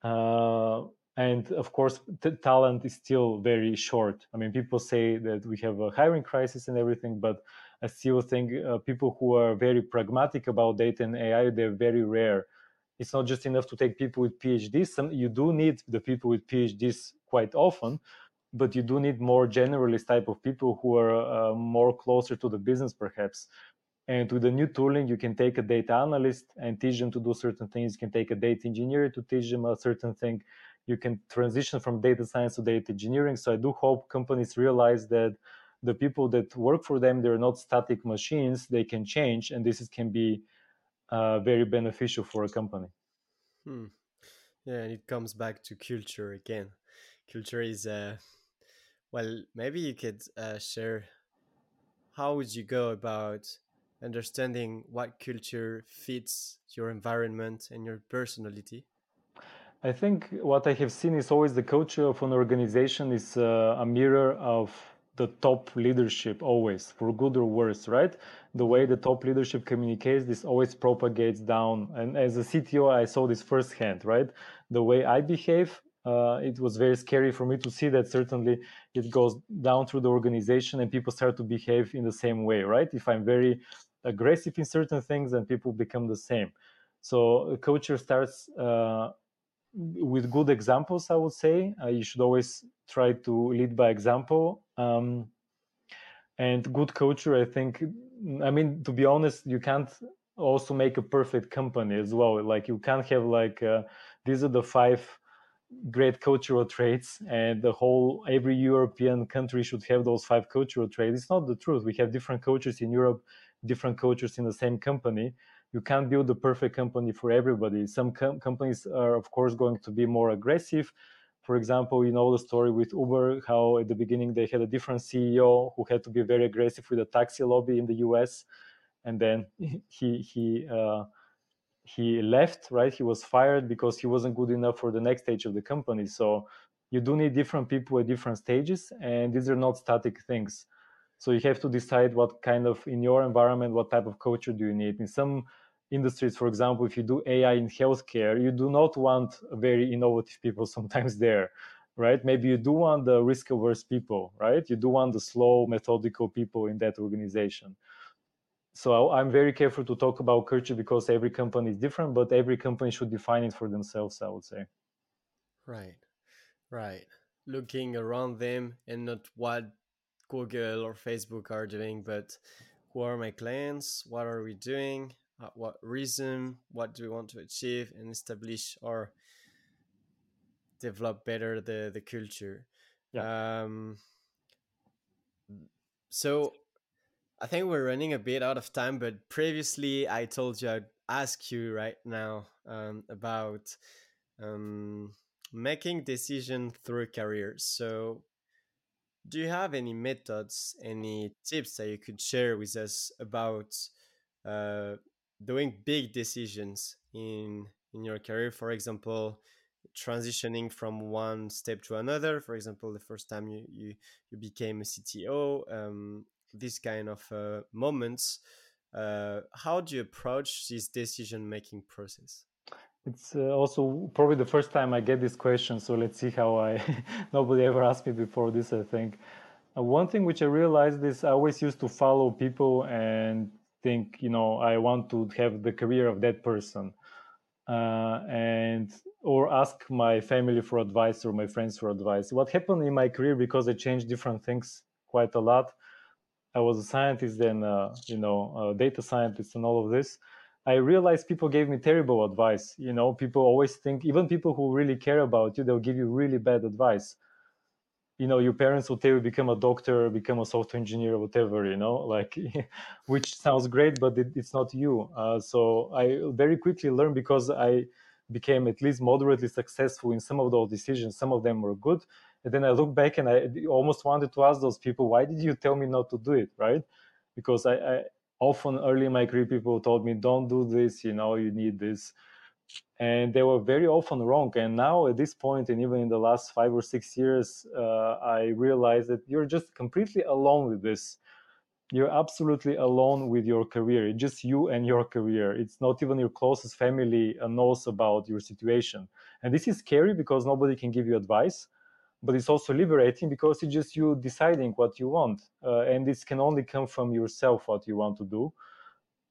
uh, and of course, t- talent is still very short. I mean, people say that we have a hiring crisis and everything, but I still think uh, people who are very pragmatic about data and AI they're very rare. It's not just enough to take people with PhDs. Some, you do need the people with PhDs quite often, but you do need more generalist type of people who are uh, more closer to the business perhaps. And with the new tooling you can take a data analyst and teach them to do certain things. You can take a data engineer to teach them a certain thing. You can transition from data science to data engineering. So i do hope companies realize that the people that work for them they're not static machines. They can change and this is, can be uh, very beneficial for a company. Hmm. yeah and it comes back to culture again. Culture is uh, well, maybe you could uh, share how would you go about understanding what culture fits your environment and your personality? I think what I have seen is always the culture of an organization is uh, a mirror of the top leadership, always, for good or worse, right? The way the top leadership communicates, this always propagates down. And as a CTO, I saw this firsthand, right? The way I behave uh, it was very scary for me to see that certainly it goes down through the organization and people start to behave in the same way right? If i'm very aggressive in certain things then people become the same. So culture starts uh, with good examples i would say. Uh, you should always try to lead by example um, and good culture i think i mean to be honest you can't also make a perfect company as well. Like you can't have like uh, these are the five great cultural traits and the whole every european country should have those five cultural traits. It's not the truth. We have different cultures in europe different cultures in the same company. You can't build a perfect company for everybody. Some com- companies are of course going to be more aggressive. For example, you know the story with Uber, how at the beginning they had a different CEO who had to be very aggressive with the taxi lobby in the US, and then he he uh, he left. Right, he was fired because he wasn't good enough for the next stage of the company. So you do need different people at different stages, and these are not static things. So you have to decide what kind of in your environment, what type of culture do you need. In some industries, for example, if you do AI in healthcare, you do not want very innovative people sometimes there, right? Maybe you do want the risk averse people, right? You do want the slow, methodical people in that organization. So I'm very careful to talk about culture because every company is different, but every company should define it for themselves, I would say. Right, right. Looking around them and not what Google or Facebook are doing, but who are my clients? What are we doing? uh, what reason, what do we want to achieve, and establish or develop better the the culture. Yeah. Um, so I think we're running a bit out of time, but previously I told you I'd ask you right now um, about um, making decision through careers. So do you have any methods, any tips that you could share with us about uh, doing big decisions in in your career for example transitioning from one step to another for example the first time you you, you became a cto um, these kind of uh, moments uh, how do you approach this decision making process? It's uh, also probably the first time i get this question so let's see how i nobody ever asked me before this i think. Uh, one thing which i realized is i always used to follow people and think you know i want to have the career of that person uh, and or ask my family for advice or my friends for advice. What happened in my career because i changed different things quite a lot i was a scientist then uh, you know data scientist and all of this i realized people gave me terrible advice you know people always think even people who really care about you they'll give you really bad advice. You know your parents will tell you become a doctor become a software engineer whatever you know like which sounds great but it, it's not you. Uh, so i very quickly learned because i became at least moderately successful in some of those decisions some of them were good and then i look back and i almost wanted to ask those people why did you tell me not to do it? Right? Because i, I often early in my career people told me don't do this you know you need this. And they were very often wrong. And now at this point and even in the last five or six years uh, i realized that you're just completely alone with this. You're absolutely alone with your career. It's just you and your career. It's not even your closest family uh, knows about your situation. And this is scary because nobody can give you advice but it's also liberating because it's just you deciding what you want uh, and this can only come from yourself what you want to do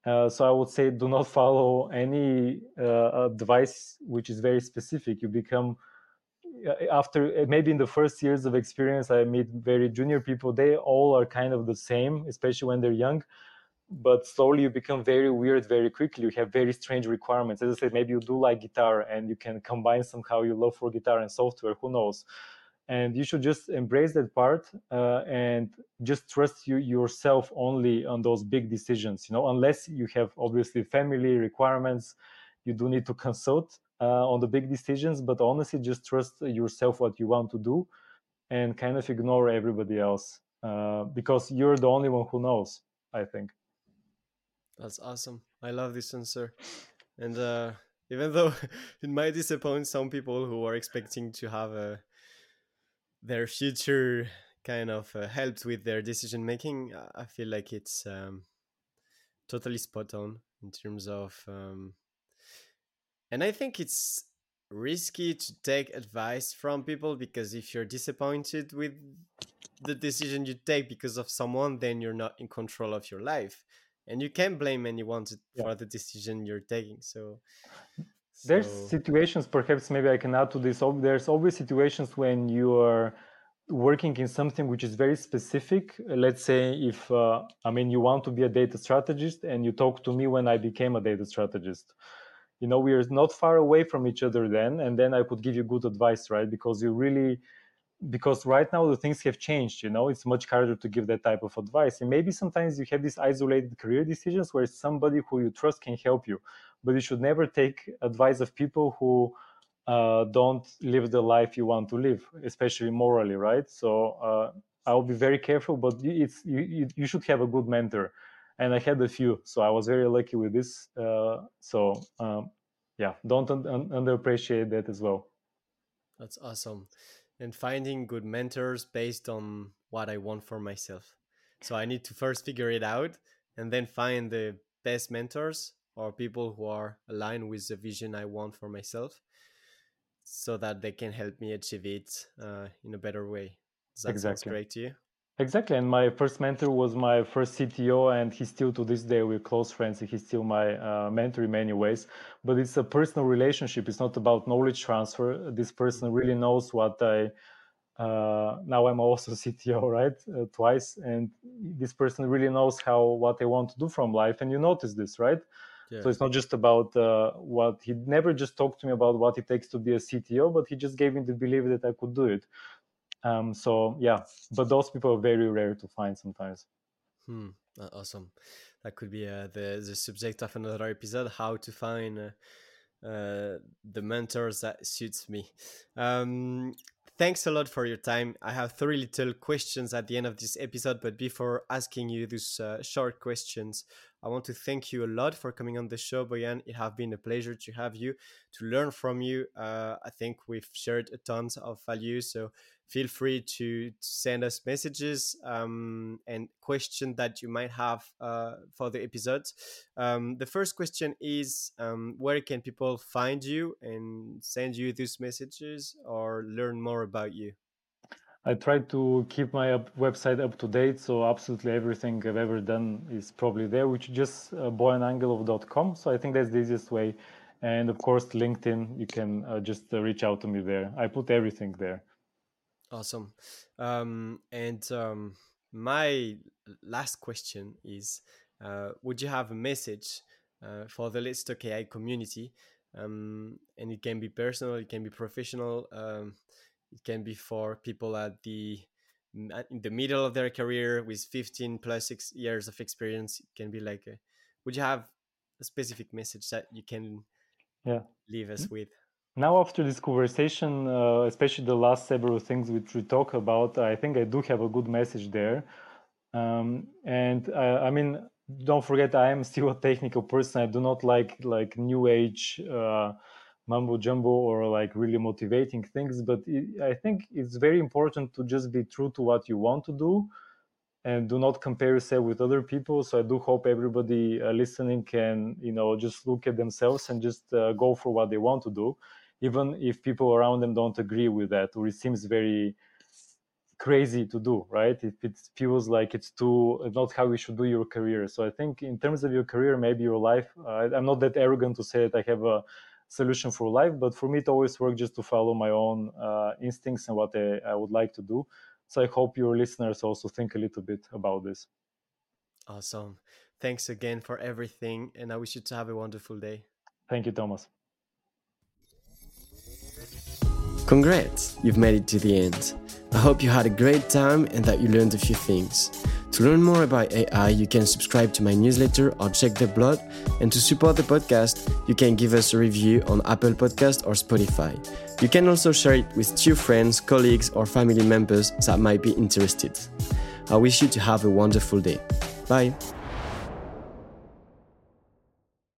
uh, so I would say do not follow any uh, advice which is very specific. You become uh, after uh, maybe in the first years of experience, I meet very junior people. They all are kind of the same, especially when they're young. But slowly you become very weird very quickly. You have very strange requirements. As I said, maybe you do like guitar and you can combine somehow your love for guitar and software. Who knows? And you should just embrace that part uh, and just trust you yourself only on those big decisions you know unless you have obviously family requirements you do need to consult uh, on the big decisions but honestly just trust yourself what you want to do and kind of ignore everybody else uh, because you're the only one who knows i think. That's awesome. I love this answer. And uh, even though it might disappoint some people who are expecting to have a their future kind of uh, helps with their decision making, I feel like it's um, totally spot on in terms of, um, and I think it's risky to take advice from people because if you're disappointed with the decision you take because of someone, then you're not in control of your life, and you can't blame anyone to, yeah. for the decision you're taking. So. There's situations, perhaps maybe I can add to this. There's always situations when you are working in something which is very specific. Let's say if uh, I mean you want to be a data strategist and you talk to me when I became a data strategist. You know, we are not far away from each other then, and then I could give you good advice, right? Because you really because right now the things have changed you know it's much harder to give that type of advice and maybe sometimes you have these isolated career decisions where somebody who you trust can help you but you should never take advice of people who uh, don't live the life you want to live, especially morally, right? So uh, I'll be very careful, but it's you, you should have a good mentor, and I had a few, so I was very lucky with this. Uh, so um, yeah, don't un- un- underappreciate that as well. That's awesome, and finding good mentors based on what I want for myself. So I need to first figure it out, and then find the best mentors or people who are aligned with the vision I want for myself so that they can help me achieve it uh, in a better way. Does that exactly. sound great to you? Exactly. And my first mentor was my first CTO, and he's still to this day we're close friends. and He's still my uh, mentor in many ways. But it's a personal relationship. It's not about knowledge transfer. This person really knows what I. Uh, now I'm also CTO, right? Uh, twice, and this person really knows how what I want to do from life. And you notice this, right? Yeah. So it's not just about uh, what he never just talked to me about what it takes to be a CTO, but he just gave me the belief that I could do it. Um, so yeah, but those people are very rare to find sometimes. Hmm. Awesome. That could be uh, the the subject of another episode: how to find uh, uh, the mentors that suits me. Um, thanks a lot for your time. I have three little questions at the end of this episode, but before asking you these uh, short questions, I want to thank you a lot for coming on the show, Boyan. It has been a pleasure to have you, to learn from you. Uh, I think we've shared a tons of value, so feel free to, send us messages um, and questions that you might have uh, for the episodes. Um, the first question is um, where can people find you and send you these messages or learn more about you? I try to keep my up website up to date, so absolutely everything I've ever done is probably there, which is just uh. So I think that's the easiest way. And of course, LinkedIn, you can uh, just uh, reach out to me there. I put everything there. Awesome. Um, and um, my last question is uh, Would you have a message uh, for the Let's Talk AI community? Um, and it can be personal, it can be professional, um, it can be for people at the in the middle of their career with 15 plus six years of experience. It can be like, a, would you have a specific message that you can yeah. leave us with? Now, after this conversation, uh, especially the last several things which we talk about, I think I do have a good message there. Um, and uh, I mean, don't forget, I am still a technical person. I do not like like new age uh, mumbo jumbo or like really motivating things. But it, I think it's very important to just be true to what you want to do and do not compare yourself with other people so i do hope everybody uh, listening can you know just look at themselves and just uh, go for what they want to do even if people around them don't agree with that or it seems very crazy to do right if it feels like it's too not how you should do your career so i think in terms of your career maybe your life uh, i'm not that arrogant to say that i have a solution for life but for me it always worked just to follow my own uh, instincts and what I, I would like to do. So i hope your listeners also think a little bit about this. Awesome. Thanks again for everything and i wish you to have a wonderful day. Thank you thomas. Congrats, you've made it to the end. I hope you had a great time and that you learned a few things. To learn more about AI, you can subscribe to my newsletter or check the blog. And to support the podcast, you can give us a review on Apple Podcast or Spotify. You can also share it with two friends, colleagues, or family members that might be interested. I wish you to have a wonderful day. Bye.